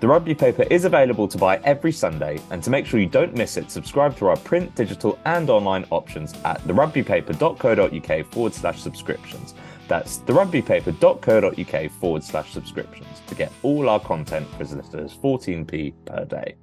[SPEAKER 1] The Rugby Paper is available to buy every Sunday, and to make sure you don't miss it, subscribe to our print, digital, and online options at therugbypaper.co.uk forward slash subscriptions. That's therugbypaper.co.uk forward slash subscriptions to get all our content for as little as 14p per day.